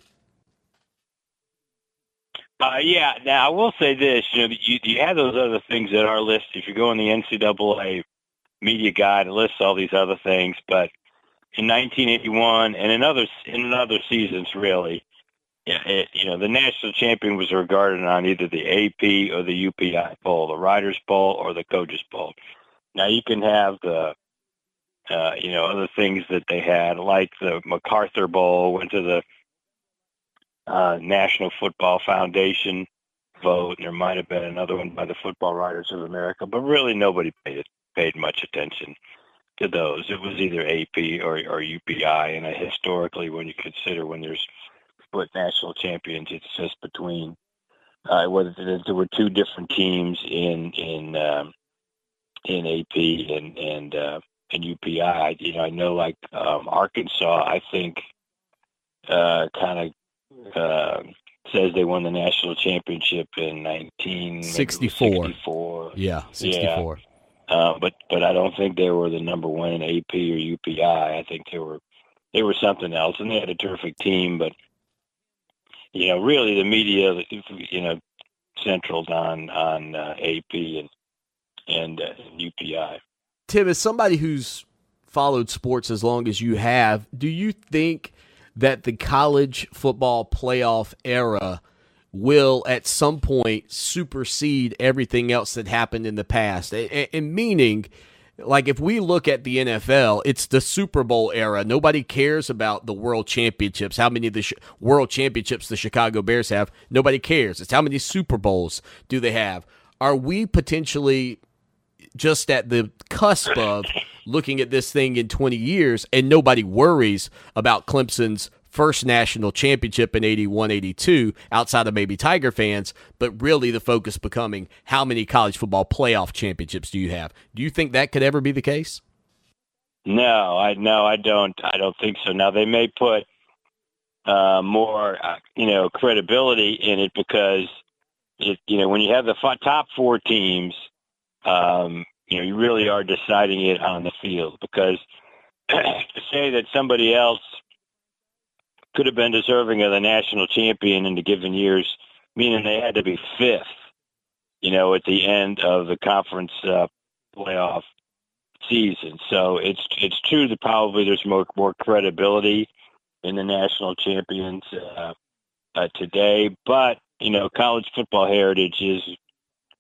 Uh, yeah. Now I will say this: you know, you, you have those other things that are listed. If you go on the NCAA media guide and lists all these other things. But in 1981 and in other in other seasons, really, it, you know, the national champion was regarded on either the AP or the UPI poll, the Writers Bowl or the Coaches Bowl. Now you can have the uh, you know other things that they had, like the MacArthur Bowl, went to the uh, National Football Foundation vote, and there might have been another one by the Football Writers of America, but really nobody paid paid much attention to those. It was either AP or, or UPI, and historically, when you consider when there's split national champions, it's just between uh, whether there were two different teams in in um, in AP and and uh, and UPI. You know, I know like um, Arkansas, I think uh, kind of uh, says they won the national championship in 1964. Yeah, 64. Yeah. Uh, but but I don't think they were the number one in AP or UPI. I think they were they were something else, and they had a terrific team. But you know, really, the media, you know, centraled on on uh, AP and and uh, UPI. Tim, as somebody who's followed sports as long as you have, do you think that the college football playoff era will at some point supersede everything else that happened in the past. And, and, meaning, like if we look at the NFL, it's the Super Bowl era. Nobody cares about the World Championships. How many of the sh- World Championships the Chicago Bears have? Nobody cares. It's how many Super Bowls do they have? Are we potentially just at the cusp of looking at this thing in 20 years and nobody worries about Clemson's first national championship in 81 82 outside of maybe Tiger fans, but really the focus becoming how many college football playoff championships do you have? Do you think that could ever be the case? No, I no, I don't. I don't think so. Now they may put uh, more, uh, you know, credibility in it because it, you know when you have the top four teams, um, you know, you really are deciding it on the field because <clears throat> to say that somebody else could have been deserving of the national champion in the given years, meaning they had to be fifth you know, at the end of the conference uh, playoff season. So it's it's true that probably there's more more credibility in the national champions uh, uh, today, but you know, college football heritage is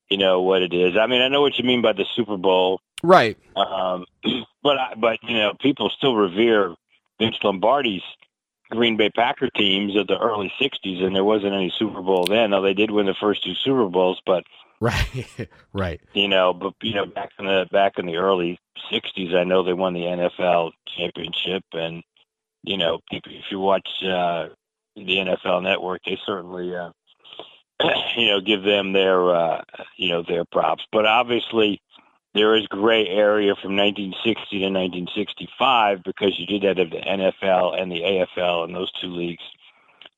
you know what it is. I mean, I know what you mean by the Super Bowl, right? Um, <clears throat> but I, but you know, people still revere Vince Lombardi's Green Bay Packer teams of the early '60s, and there wasn't any Super Bowl then. Now they did win the first two Super Bowls, but <laughs> right, right. You know, but you know, back in the back in the early '60s, I know they won the NFL championship, and you know, if you watch uh, the NFL Network, they certainly. Uh, <coughs> you know, give them their, uh, you know, their props. But obviously, there is gray area from 1960 to 1965 because you did that of the NFL and the AFL, and those two leagues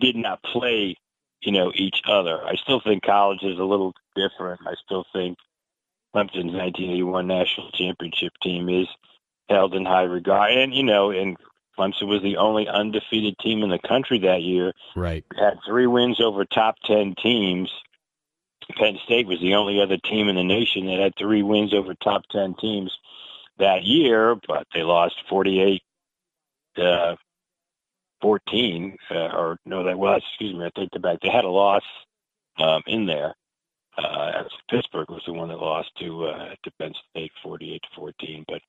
did not play, you know, each other. I still think college is a little different. I still think Clemson's 1981 national championship team is held in high regard, and you know, and Clemson was the only undefeated team in the country that year. Right, had three wins over top ten teams Penn State was the only other team in the nation that had three wins over top 10 teams that year, but they lost 48 uh, 14, uh, or no, that was, excuse me, I take it back. They had a loss um, in there. Uh, Pittsburgh was the one that lost to uh, to Penn State 48 to 14, but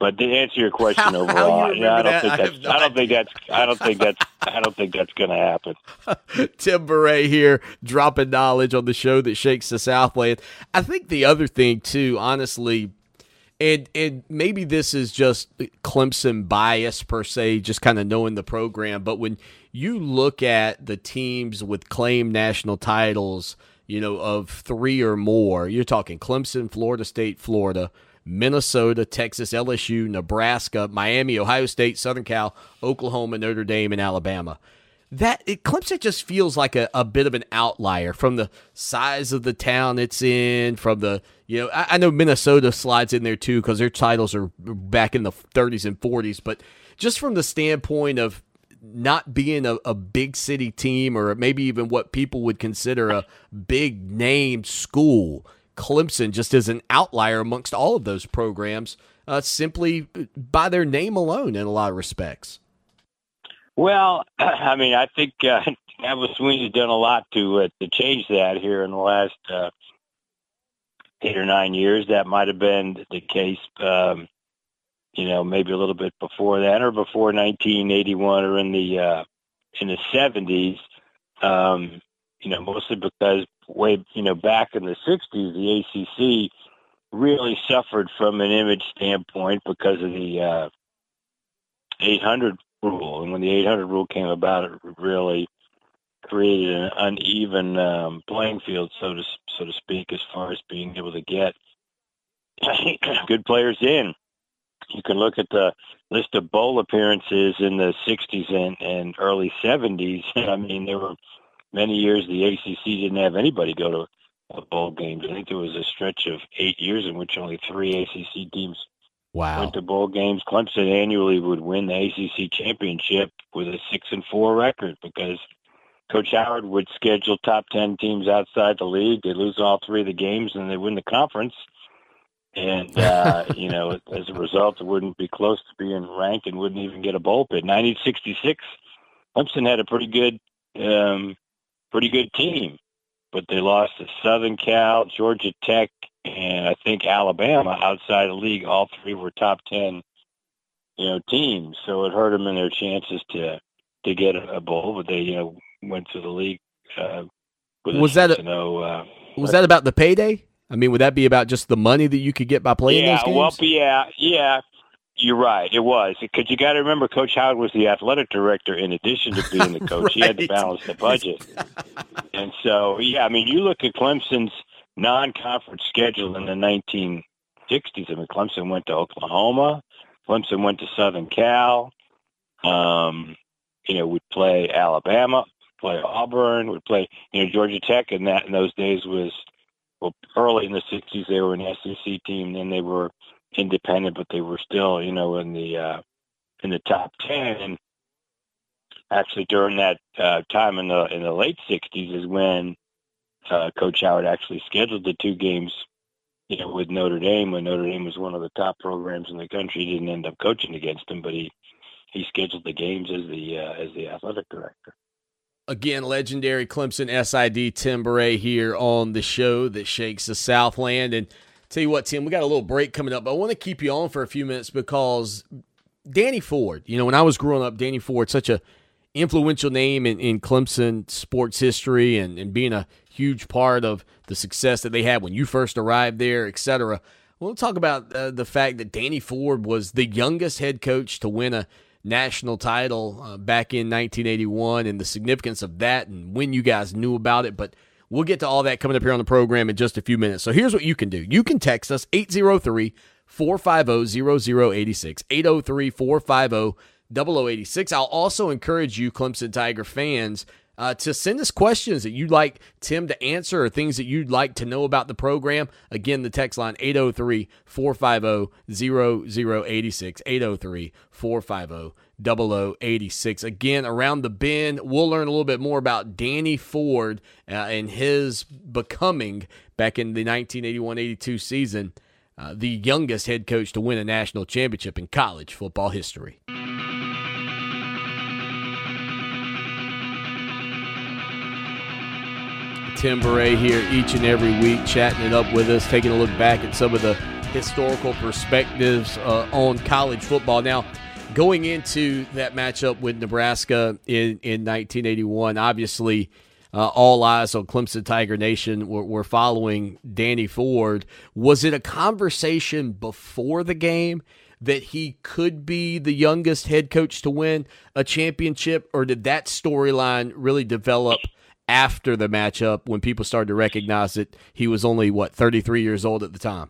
but to answer your question <laughs> How- overall, how you I don't think that? I that's no I don't think that's I don't think that's I don't think that's going to happen. <laughs> Tim Bourret here, dropping knowledge on the show that shakes the Southland. I think the other thing too, honestly, and and maybe this is just Clemson bias per se, just kind of knowing the program. But when you look at the teams with claimed national titles, you know, of three or more, you're talking Clemson, Florida State, Florida. Minnesota, Texas, LSU, Nebraska, Miami, Ohio State, Southern Cal, Oklahoma, Notre Dame, and Alabama. That it, Clemson just feels like a, a bit of an outlier from the size of the town it's in, from the you know I, I know Minnesota slides in there too because their titles are back in the 30s and 40s, but just from the standpoint of not being a, a big city team or maybe even what people would consider a big name school, Clemson just is an outlier amongst all of those programs, uh, simply by their name alone in a lot of respects. Well, <clears throat> I mean, I think uh, <laughs> Dabo Swinney's done a lot to uh, to change that here in the last uh, eight or nine years. That might have been the case, um, you know, maybe a little bit before that, or before 1981, or in the uh, in the 70s. Um, you know, mostly because way you know back in the 60s, the ACC really suffered from an image standpoint because of the uh, 800 rule. And when the 800 rule came about, it really created an uneven um, playing field, so to so to speak, as far as being able to get <coughs> good players in. You can look at the list of bowl appearances in the 60s and, and early 70s. <laughs> I mean, there were many years the ACC didn't have anybody go to a bowl games. I think there was a stretch of eight years in which only three ACC teams Wow. went to bowl games. Clemson annually would win the ACC championship with a six and four record because Coach Howard would schedule top ten teams outside the league. They lose all three of the games and they win the conference. And uh, <laughs> you know, as a result, it wouldn't be close to being ranked and wouldn't even get a bowl bid. 1966, Clemson had a pretty good, um, pretty good team, but they lost to Southern Cal, Georgia Tech, and I think Alabama outside the league. All three were top ten, you know, teams. So it hurt them in their chances to to get a, bowl. But they, you know, went to the league. Uh, with Was that a- 6-0, uh, Was that about the payday? I mean, would that be about just the money that you could get by playing yeah, those games? well, yeah, yeah. You're right. It was because you got to remember, Coach Howard was the athletic director in addition to being the <laughs> coach. He had to balance the budget, and so yeah. I mean, you look at Clemson's non-conference schedule in the 1960s. I mean, Clemson went to Oklahoma. Clemson went to Southern Cal. Um, you know, would play Alabama, play Auburn, would play you know Georgia Tech, and that in those days was well early in the '60s they were an SEC team. Then they were independent, but they were still you know in the uh, in the top ten. And actually, during that uh, time in the in the late '60s is when uh, Coach Howard actually scheduled the two games, you know, with Notre Dame when Notre Dame was one of the top programs in the country. He didn't end up coaching against them, but he he scheduled the games as the uh, as the athletic director. Again, legendary Clemson SID Tim here on the show that shakes the Southland. And tell you what, Tim, we got a little break coming up, but I want to keep you on for a few minutes because Danny Ford, you know, when I was growing up, Danny Ford, such a influential name in, in Clemson sports history and, and being a huge part of the success that they had when you first arrived there, et cetera. We'll talk about uh, the fact that Danny Ford was the youngest head coach to win a national title uh, back in 1981 and the significance of that and when you guys knew about it. But we'll get to all that coming up here on the program in just a few minutes. So here's what you can do you can text us 803 450 0086. 803 450 0086. I'll also encourage you, Clemson Tiger fans, uh, to send us questions that you'd like Tim to answer or things that you'd like to know about the program. Again, the text line 803 450 0086. 803 450 0086. Again, around the bend, we'll learn a little bit more about Danny Ford uh, and his becoming back in the 1981 82 season. Uh, the youngest head coach to win a national championship in college football history. Tim Bourret here each and every week, chatting it up with us, taking a look back at some of the historical perspectives uh, on college football. Now, going into that matchup with Nebraska in, in 1981, obviously, uh, all eyes on Clemson Tiger Nation were, were following Danny Ford. Was it a conversation before the game that he could be the youngest head coach to win a championship, or did that storyline really develop – after the matchup when people started to recognize that he was only what 33 years old at the time?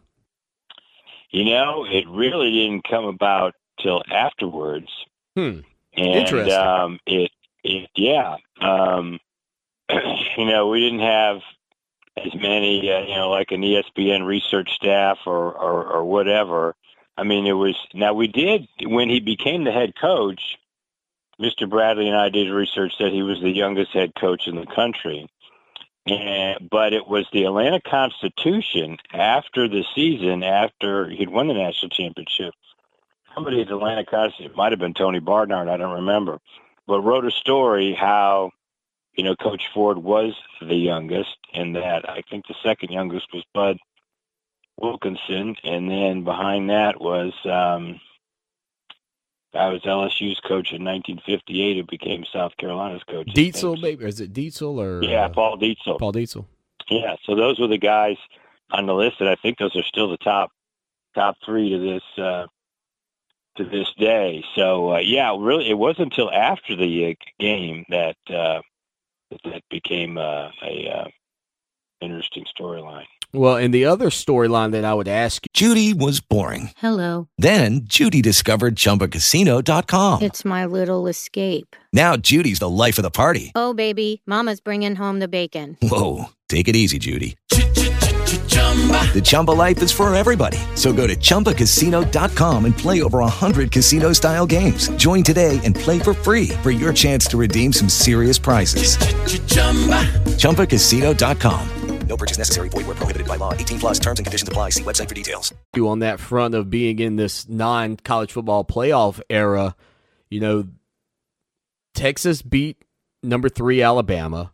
You know, it really didn't come about till afterwards. Hmm. And, Interesting. Um, it, it, yeah. Um, <clears throat> you know, we didn't have as many, uh, you know, like an ESPN research staff or, or, or whatever. I mean, it was now we did when he became the head coach. Mr. Bradley and I did research that he was the youngest head coach in the country. And, but it was the Atlanta Constitution after the season, after he'd won the national championship. Somebody at Atlanta Constitution, it might have been Tony Barnhart, I don't remember, but wrote a story how, you know, Coach Ford was the youngest, and that I think the second youngest was Bud Wilkinson, and then behind that was um, I was LSU's coach in 1958, who became South Carolina's coach. Dietzel, maybe is it Dietzel or yeah, uh, Paul Dietzel. Paul Dietzel. Yeah, so those were the guys on the list, and I think those are still the top top three to this uh, to this day. So uh, yeah, really, it wasn't until after the uh, game that uh, that became uh, a uh, interesting storyline. Well, and the other storyline that I would ask you Judy was boring. Hello. Then Judy discovered ChumbaCasino.com. It's my little escape. Now Judy's the life of the party. Oh, baby, Mama's bringing home the bacon. Whoa, take it easy, Judy. The Chumba life is for everybody. So go to ChumbaCasino.com and play over 100 casino style games. Join today and play for free for your chance to redeem some serious prizes. ChumbaCasino.com. No purchase necessary. Void where prohibited by law. 18 plus terms and conditions apply. See website for details. you on that front of being in this non college football playoff era. You know, Texas beat number three Alabama.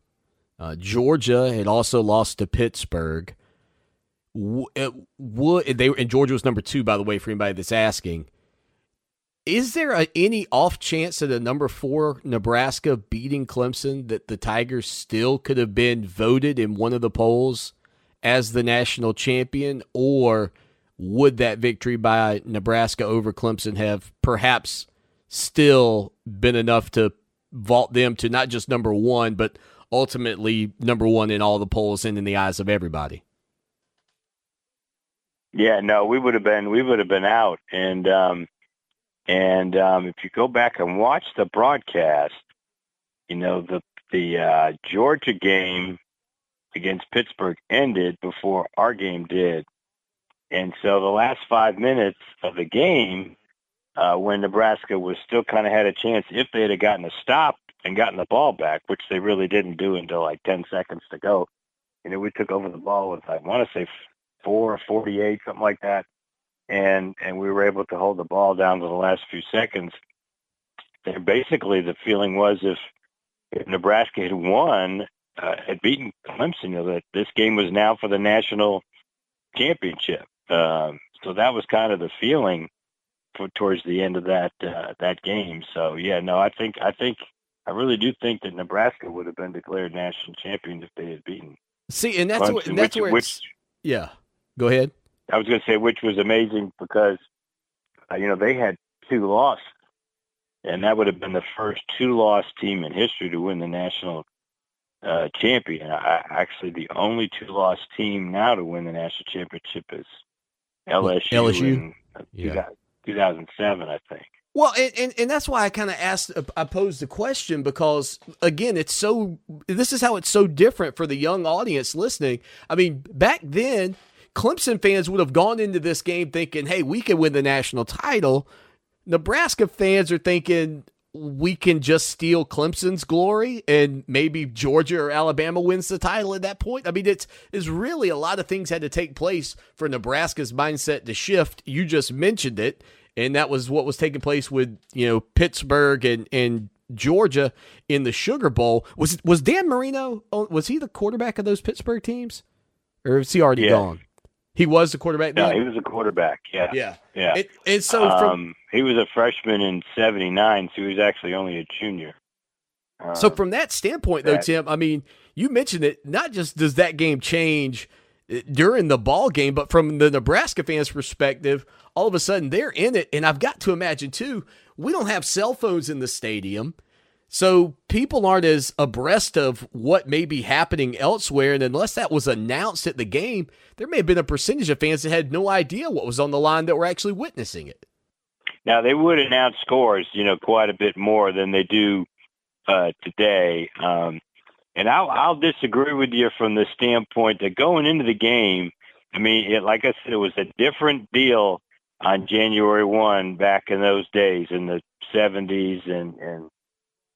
Uh, Georgia had also lost to Pittsburgh. Would they and Georgia was number two, by the way, for anybody that's asking. Is there a, any off chance that a number four Nebraska beating Clemson that the Tigers still could have been voted in one of the polls as the national champion, or would that victory by Nebraska over Clemson have perhaps still been enough to vault them to not just number one, but ultimately number one in all the polls and in the eyes of everybody? Yeah, no, we would have been we would have been out, and um, and um, if you go back and watch the broadcast, you know the the uh, Georgia game against Pittsburgh ended before our game did, and so the last five minutes of the game, uh, when Nebraska was still kind of had a chance, if they had gotten a stop and gotten the ball back, which they really didn't do until like ten seconds to go you know, we took over the ball with I want to say four or forty-eight, something like that, and and we were able to hold the ball down to the last few seconds. And basically, the feeling was if, if Nebraska had won, uh, had beaten Clemson, you know, that this game was now for the national championship. Um, so that was kind of the feeling for, towards the end of that uh, that game. So yeah, no, I think I think I really do think that Nebraska would have been declared national champion if they had beaten. See, and that's Clemson, where, and that's which, where which yeah. Go ahead. I was going to say which was amazing because uh, you know they had two losses, and that would have been the first two-loss team in history to win the national uh, champion. I, actually, the only two-loss team now to win the national championship is LSU. LSU? in, uh, Yeah. 2007, I think. Well, and, and, and that's why I kind of asked, I posed the question because, again, it's so, this is how it's so different for the young audience listening. I mean, back then, Clemson fans would have gone into this game thinking, hey, we can win the national title. Nebraska fans are thinking, we can just steal Clemson's glory and maybe Georgia or Alabama wins the title at that point. I mean, it's, it's really a lot of things had to take place for Nebraska's mindset to shift. You just mentioned it and that was what was taking place with you know Pittsburgh and and Georgia in the Sugar Bowl. Was was Dan Marino? oh, Was he the quarterback of those Pittsburgh teams, or is he already Yeah. gone? He was the quarterback. No, he was a quarterback. Yeah. Yeah. Yeah. And, and so from um, he was a freshman in '79, so he was actually only a junior. Uh, So from that standpoint, though, Tim, I mean, you mentioned it. Not just does that game change uh, during the ball game, but from the Nebraska fans' perspective, all of a sudden they're in it, and I've got to imagine too. We don't have cell phones in the stadium, so people aren't as abreast of what may be happening elsewhere. And unless that was announced at the game, there may have been a percentage of fans that had no idea what was on the line that were actually witnessing it. Now they would announce scores, you know, quite a bit more than they do uh, today. Um, and I'll, I'll disagree with you from the standpoint that going into the game, I mean, it, like I said, it was a different deal on January one back in those days in the '70s and and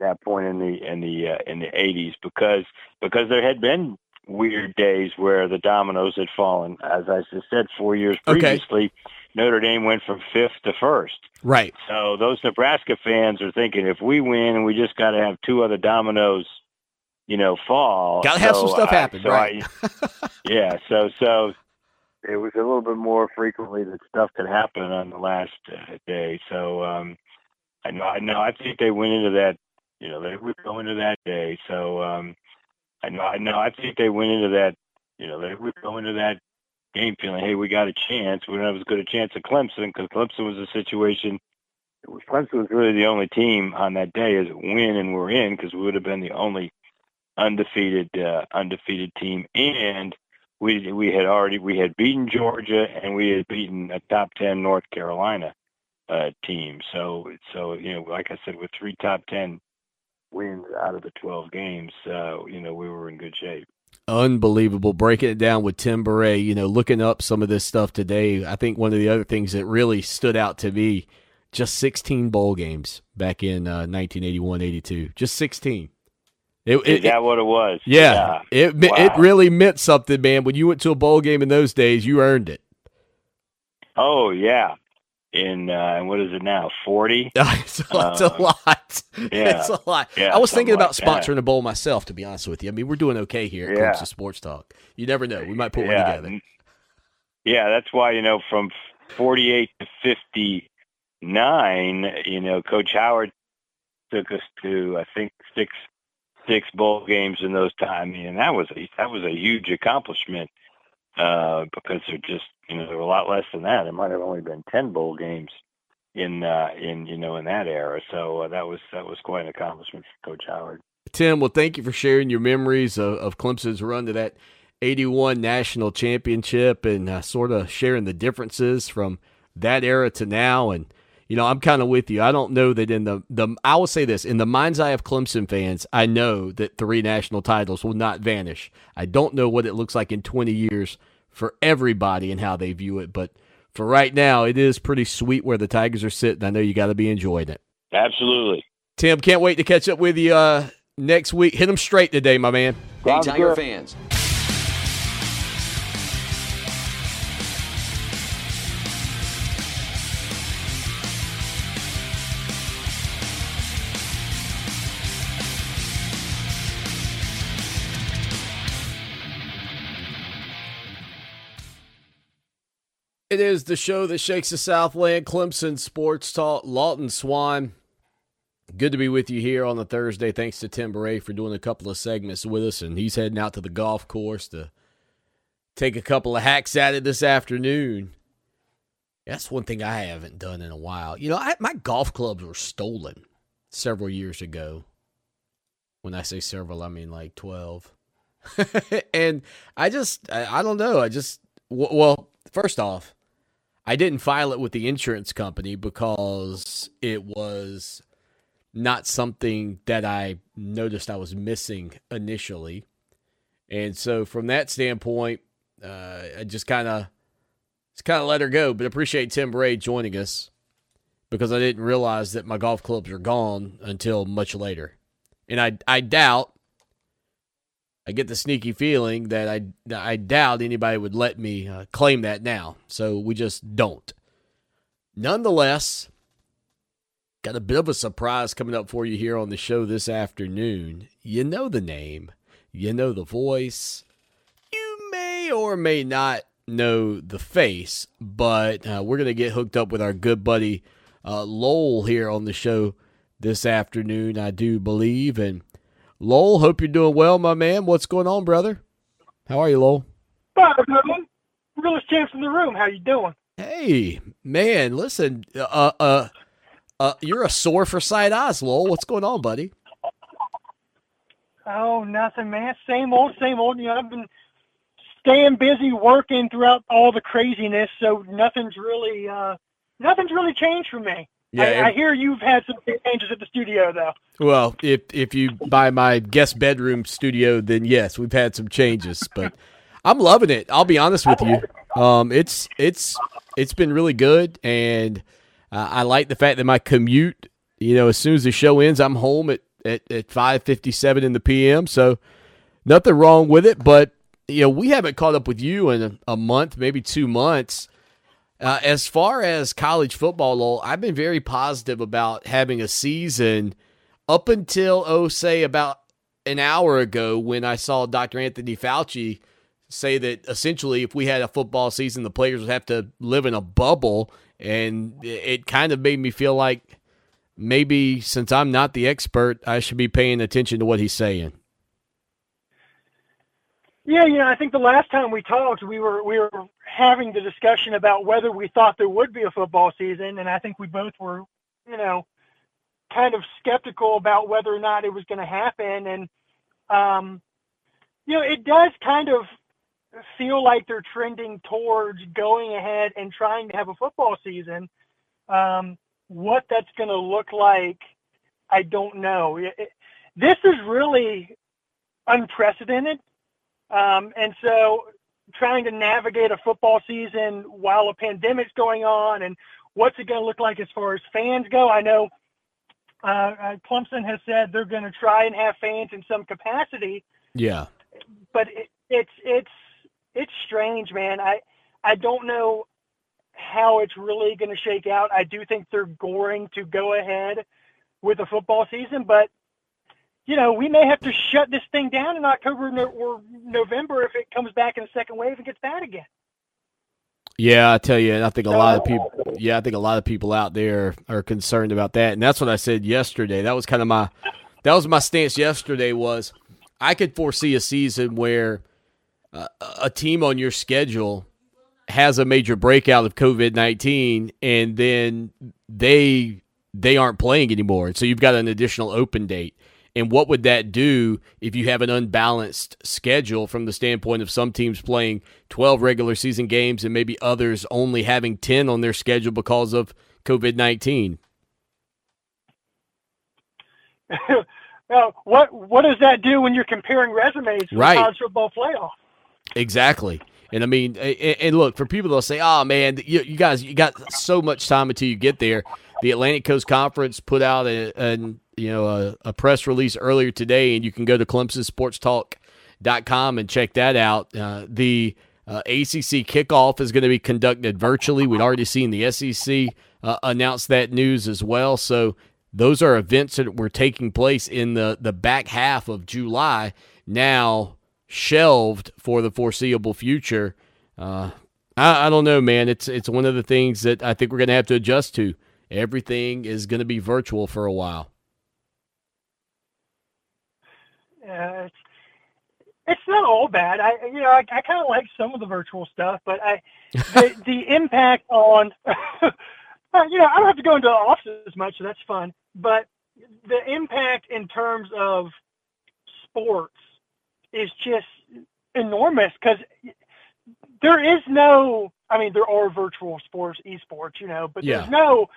that point in the in the uh, in the '80s because because there had been weird days where the dominoes had fallen. As I just said, four years Okay. previously, Notre Dame went from fifth to first. Right. So those Nebraska fans are thinking if we win and we just got to have two other dominoes, you know, fall. Gotta have some stuff I- happen, so right? I- yeah. So so it was a little bit more frequently that stuff could happen on the last uh, day. So um, I know I know I think they went into that. You know, they would go into that day. So um, I know I know I think they went into that. You know, they would go into that game feeling, hey, we got a chance. We don't have as good a chance at Clemson because Clemson was a situation. Clemson was really the only team on that day as win and we're in because we would have been the only undefeated uh, undefeated team, and we we had already we had beaten Georgia and we had beaten a top ten North Carolina uh, team. So so you know, like I said, with three top ten wins out of the twelve games, So, you know, we were in good shape. Unbelievable. Breaking it down with Tim Bourret, you know, looking up some of this stuff today. I think one of the other things that really stood out to me just 16 bowl games back in uh, 1981 82. Just 16. It, Is it- that what it was? yeah, it me- it really meant something, man. When you went to a bowl game in those days, you earned it. Oh yeah. In uh, and what is it now? Forty. <laughs> it's, a, <laughs> it's a lot. yeah. It's a lot. Yeah, I was thinking about like that. sponsoring a bowl myself, to be honest with you. I mean, we're doing okay here at Yeah. Clemson Sports Talk. You never know. We might put one together. Yeah, that's why you know from 48 to 59, you know, Coach Howard took us to I think six six bowl games in those times, and that was a that was a huge accomplishment uh, because there just you know there were a lot less than that. It might have only been 10 bowl games in uh, in you know in that era, so uh, that was that was quite an accomplishment for Coach Howard. Tim, well, thank you for sharing your memories of, of Clemson's run to that 81 national championship and uh, sort of sharing the differences from that era to now. And, you know, I'm kind of with you. I don't know that in the, the, I will say this in the mind's eye of Clemson fans, I know that three national titles will not vanish. I don't know what it looks like in 20 years for everybody and how they view it. But for right now, it is pretty sweet where the Tigers are sitting. I know you got to be enjoying it. Absolutely. Tim, can't wait to catch up with you uh, next week. Hit them straight today, my man. Hey, Tiger fans. It is the show that shakes the Southland, Clemson Sports Talk, Lawton Swan. Good to be with you here on the Thursday. Thanks to Tim Bourret for doing a couple of segments with us, and he's heading out to the golf course to take a couple of hacks at it this afternoon. That's one thing I haven't done in a while. You know, I, my golf clubs were stolen several years ago. When I say several, I mean like 12. <laughs> and I just, I, I don't know. I just, well, first off, I didn't file it with the insurance company because it was not something that I noticed I was missing initially. And so from that standpoint, uh, I just kind of just kind of let her go. But appreciate Tim Bourret joining us because I didn't realize that my golf clubs are gone until much later. And I I doubt I get the sneaky feeling that I I doubt anybody would let me uh, claim that now. So we just don't. Nonetheless, got a bit of a surprise coming up for you here on the show this afternoon. You know the name, you know the voice. You may or may not know the face, but uh, we're going to get hooked up with our good buddy uh, Lowell here on the show this afternoon, I do believe. And Lowell, hope you're doing well, my man. What's going on, brother? How are you, Lowell? Hi, man. Realest chance in the room. How you doing? Hey, man. Listen, uh, uh, uh, you're a sore for sight eyes, Lowell. What's going on, buddy? Oh, nothing, man. Same old, same old. You know, I've been staying busy working throughout all the craziness, so nothing's really, uh, nothing's really changed for me. Yeah, I, I hear you've had some changes at the studio, though. Well, if if you buy my guest bedroom studio, then yes, we've had some changes, but I'm loving it. I'll be honest with you. Um, it's it's it's been really good, and uh, I like the fact that my commute. You know, as soon as the show ends, I'm home at at, at five fifty seven in the p.m. So nothing wrong with it, but you know, we haven't caught up with you in a, a month, maybe two months. Uh, as far as college football, Lowell, I've been very positive about having a season up until, oh, say about an hour ago when I saw Dr. Anthony Fauci say that essentially if we had a football season, the players would have to live in a bubble. And it kind of made me feel like maybe since I'm not the expert, I should be paying attention to what he's saying. Yeah, you know, I think the last time we talked, we were we were having the discussion about whether we thought there would be a football season, and I think we both were, you know, kind of skeptical about whether or not it was going to happen. And um, you know, it does kind of feel like they're trending towards going ahead and trying to have a football season. Um, what that's going to look like, I don't know. It, it, this is really unprecedented. Um, and so trying to navigate a football season while a pandemic's going on and what's it going to look like as far as fans go. I know uh, uh, Clemson has said they're going to try and have fans in some capacity, Yeah. but it, it's it's it's strange, man. I I don't know how it's really going to shake out. I do think they're going to go ahead with a football season, but you know, we may have to shut this thing down in October or November if it comes back in a second wave and gets bad again. Yeah, I tell you, I think a lot of people. Yeah, I think a lot of people out there are concerned about that, and that's what I said yesterday. That was kind of my, that was my stance yesterday. Was I could foresee a season where uh, a team on your schedule has a major breakout of COVID nineteen, and then they they aren't playing anymore, so you've got an additional open date. And what would that do if you have an unbalanced schedule from the standpoint of some teams playing 12 regular season games and maybe others only having 10 on their schedule because of COVID 19? <laughs> well, what what does that do when you're comparing resumes for Right. college football playoff? Exactly. And I mean, and, and look for people that'll say, "Oh man, you, you guys, you got so much time until you get there." The Atlantic Coast Conference put out a, an you know a, a press release earlier today, and you can go to ClemsonSportsTalk.com and check that out. Uh, the uh, ACC kickoff is going to be conducted virtually. We'd already seen the SEC uh, announce that news as well. So those are events that were taking place in the the back half of July. Now shelved for the foreseeable future. Uh, I, I don't know, man. It's it's one of the things that I think we're going to have to adjust to. Everything is going to be virtual for a while. Yeah, it's it's not all bad. I you know I, I kind of like some of the virtual stuff, but I <laughs> the, the impact on <laughs> uh, you know I don't have to go into the office as much, so that's fun. But the impact in terms of sports is just enormous because there is no. I mean, there are virtual sports, esports, you know, but Yeah. there's no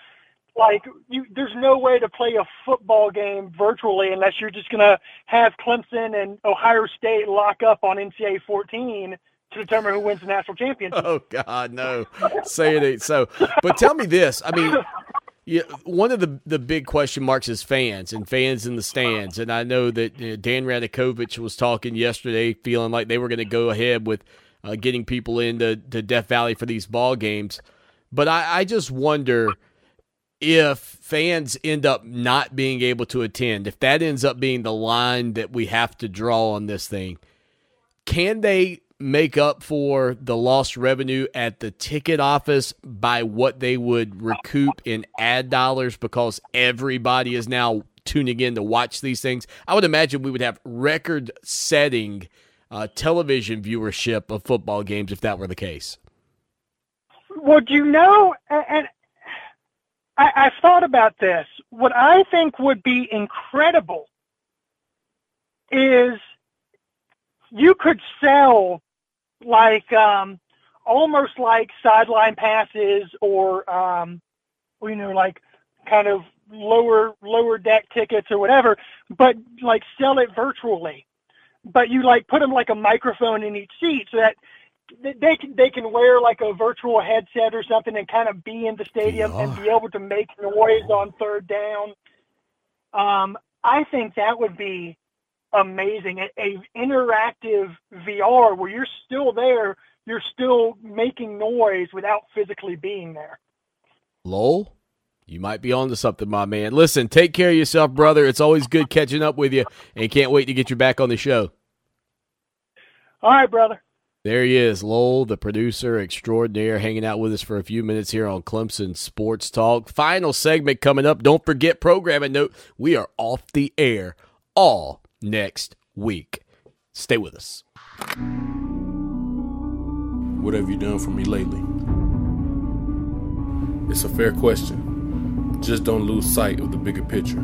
like you. There's no way to play a football game virtually unless you're just gonna have Clemson and Ohio State lock up on NCAA 14 to determine who wins the national championship. Oh God, no! Say it ain't so. But tell me this: I mean, yeah, one of the the big question marks is fans and fans in the stands. And I know that uh, Dan Radakovich was talking yesterday, feeling like they were going to go ahead with uh, getting people into to Death Valley for these ball games. But I, I just wonder if fans end up not being able to attend, if that ends up being the line that we have to draw on this thing, can they make up for the lost revenue at the ticket office by what they would recoup in ad dollars because everybody is now tuning in to watch these things? I would imagine we would have record setting uh, television viewership of football games if that were the case. Would you know? And and I, I've thought about this. What I think would be incredible is you could sell like um, almost like sideline passes or um, you know like kind of lower lower deck tickets or whatever, but like sell it virtually. But you like put them like a microphone in each seat so that th- they can they can wear like a virtual headset or something and kind of be in the stadium and be able to make noise on third down. Um, I think that would be amazing. A, a interactive VR where you're still there, you're still making noise without physically being there. Lowell, you might be on to something, my man. Listen, take care of yourself, brother. It's always good catching up with you, and can't wait to get you back on the show. All right, brother. There he is, Lowell, the producer extraordinaire, hanging out with us for a few minutes here on Clemson Sports Talk. Final segment coming up. Don't forget, programming note, we are off the air all next week. Stay with us. What have you done for me lately? It's a fair question. Just don't lose sight of the bigger picture.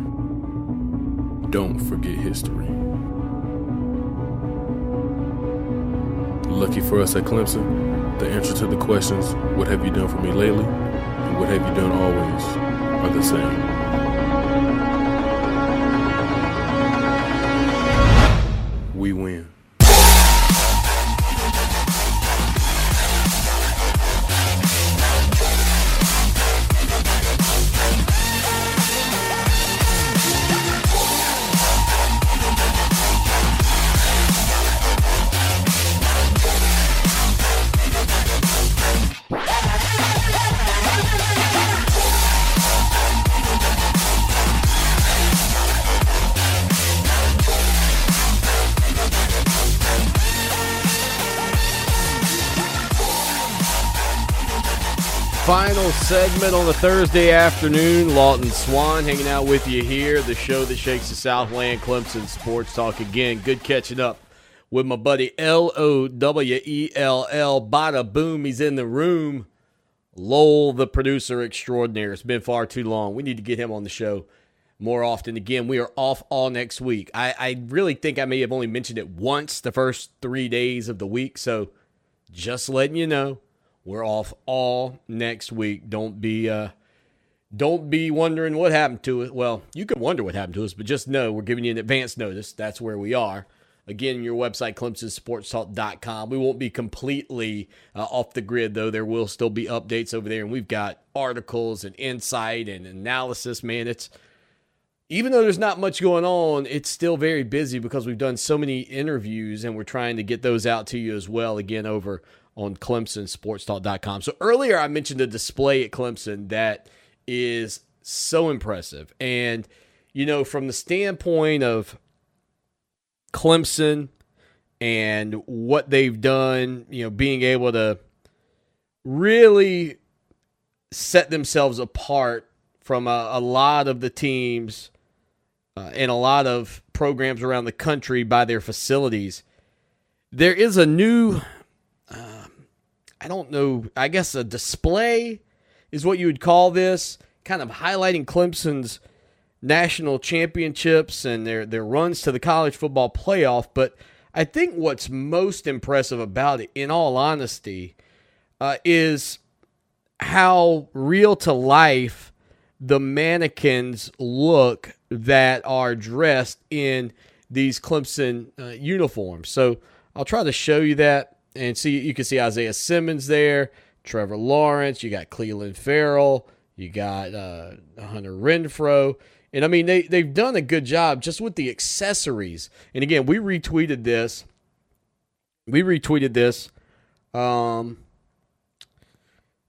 Don't forget history. Lucky for us at Clemson, the answer to the questions, What have you done for me lately? and What have you done always? are the same. Segment on a Thursday afternoon. Lawton Swan hanging out with you here, the show that shakes the Southland Clemson Sports Talk. Again, good catching up with my buddy L O W E L L. Bada boom, he's in the room. Lowell, the producer extraordinaire. It's been far too long. We need to get him on the show more often. Again, we are off all next week. I, I really think I may have only mentioned it once the first three days of the week. So just letting you know, we're off all next week. Don't be uh don't be wondering what happened to us. Well, you can wonder what happened to us, but just know we're giving you an advance notice. That's where we are. Again, your website, clemsonsportstalk.com. We won't be completely uh, off the grid, though. There will still be updates over there, and we've got articles and insight and analysis. Man, it's even though there's not much going on, it's still very busy because we've done so many interviews, and we're trying to get those out to you as well. Again, over on clemsonsportstalk.com. So earlier I mentioned the display at Clemson that is so impressive. And, you know, from the standpoint of Clemson and what they've done, you know, being able to really set themselves apart from a, a lot of the teams uh, and a lot of programs around the country by their facilities. There is a new, I don't know, I guess a display is what you would call this, kind of highlighting Clemson's national championships and their, their runs to the college football playoff. But I think what's most impressive about it, in all honesty, uh, is how real to life the mannequins look that are dressed in these Clemson uh, uniforms. So I'll try to show you that and see. You can see Isaiah Simmons there, Trevor Lawrence. You got Clelin Ferrell. You got uh, Hunter Renfrow. And I mean, they, they've done a good job just with the accessories. And again, we retweeted this. We retweeted this. Um,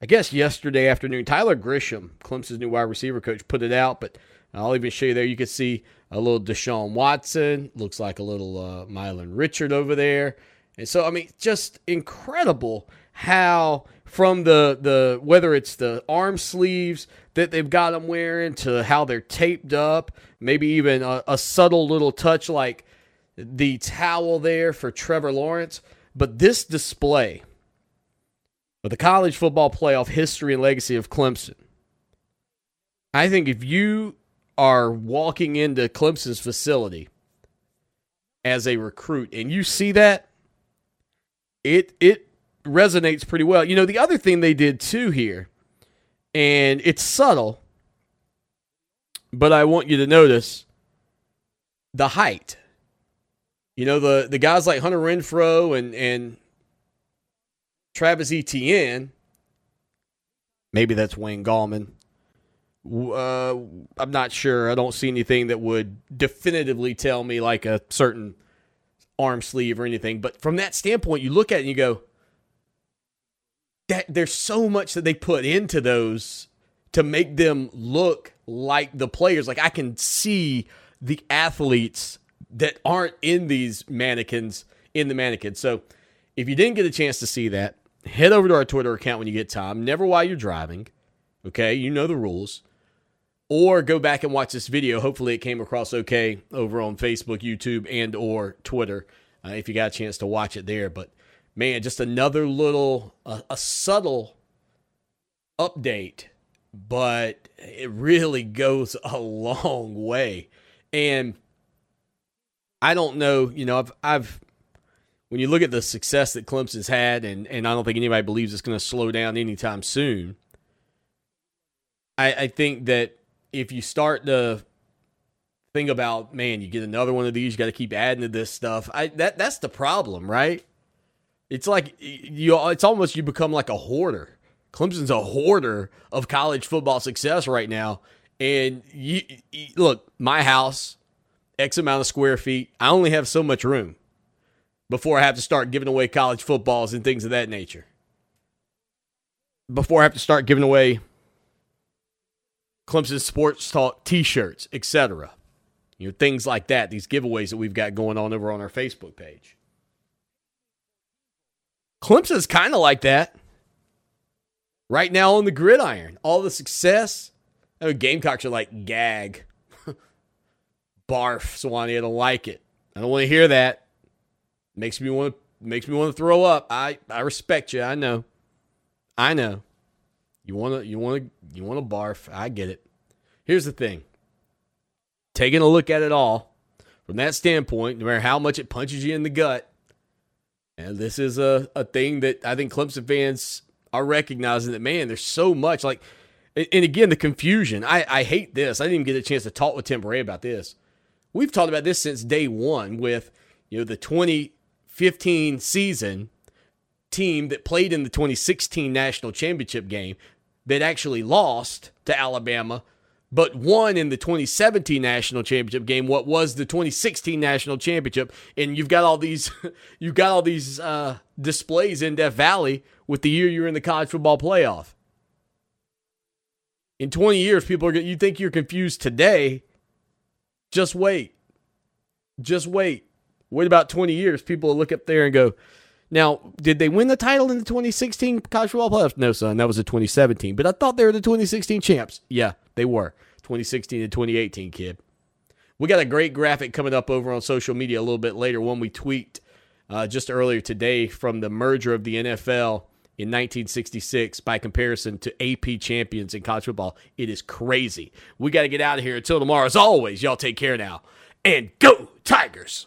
I guess yesterday afternoon, Tyler Grisham, Clemson's new wide receiver coach, put it out. But I'll even show you there. You can see a little Deshaun Watson. Looks like a little uh, Milan Richard over there. And so, I mean, just incredible how from the the whether it's the arm sleeves that they've got them wearing to how they're taped up, maybe even a, a subtle little touch like the towel there for Trevor Lawrence. But this display of the college football playoff history and legacy of Clemson, I think if you are walking into Clemson's facility as a recruit and you see that, it it resonates pretty well. You know, the other thing they did too here, and it's subtle, but I want you to notice the height. You know, the the guys like Hunter Renfrow and and Travis Etienne, maybe that's Wayne Gallman. Uh, I'm not sure. I don't see anything that would definitively tell me like a certain arm sleeve or anything. But from that standpoint, you look at it and you go, that there's so much that they put into those to make them look like the players. Like I can see the athletes that aren't in these mannequins in the mannequin. So if you didn't get a chance to see that, head over to our Twitter account when you get time. Never while you're driving. Okay, you know the rules. Or go back and watch this video. Hopefully, it came across okay over on Facebook, YouTube, and or Twitter. Uh, if you got a chance to watch it there, but man, just another little, uh, a subtle update, but it really <laughs> goes a long way. And I don't know, you know, I've, I've, when you look at the success that Clemson's had, and, and I don't think anybody believes it's going to slow down anytime soon, I, I think that if you start to think about, man, you get another one of these, you got to keep adding to this stuff. I that that's the problem, right? It's like you it's almost you become like a hoarder. Clemson's a hoarder of college football success right now. And you, you, look, my house, X amount of square feet. I only have so much room before I have to start giving away college footballs and things of that nature. Before I have to start giving away Clemson Sports Talk t-shirts, etc. You know, things like that, these giveaways that we've got going on over on our Facebook page. Clemson's kind of like that. Right now on the gridiron, all the success. Oh, Gamecocks are like gag. <laughs> Barf, Swanny. I don't like it. I don't want to hear that. Makes me want to makes me want to throw up. I I respect you. I know. I know. You want to you want to you want to barf. I get it. Here's the thing. Taking a look at it all from that standpoint, no matter how much it punches you in the gut, and this is a, a thing that I think Clemson fans are recognizing that, man, there's so much. Like, and again, the confusion. I, I hate this. I didn't even get a chance to talk with Tim Bourret about this. We've talked about this since day one with, you know, the 2015 season team that played in the 2016 national championship game that actually lost to Alabama but won in the 2017 national championship game what was the 2016 national championship. And you've got all these <laughs> you've got all these uh, displays in death valley with the year you're in the college football playoff. In 20 years people are going you think you're confused today. Just wait. Just wait. Wait about 20 years people will look up there and go Now, did they win the title in the 2016 college football playoffs? No, son, that was the 2017. But I thought they were the 2016 champs. Yeah, they were. 2016 and 2018, kid. We got a great graphic coming up over on social media a little bit later, one we tweaked uh, just earlier today from the merger of the NFL in 1966 by comparison to AP champions in college football. It is crazy. We got to get out of here. Until tomorrow, as always, y'all take care now and go, Tigers.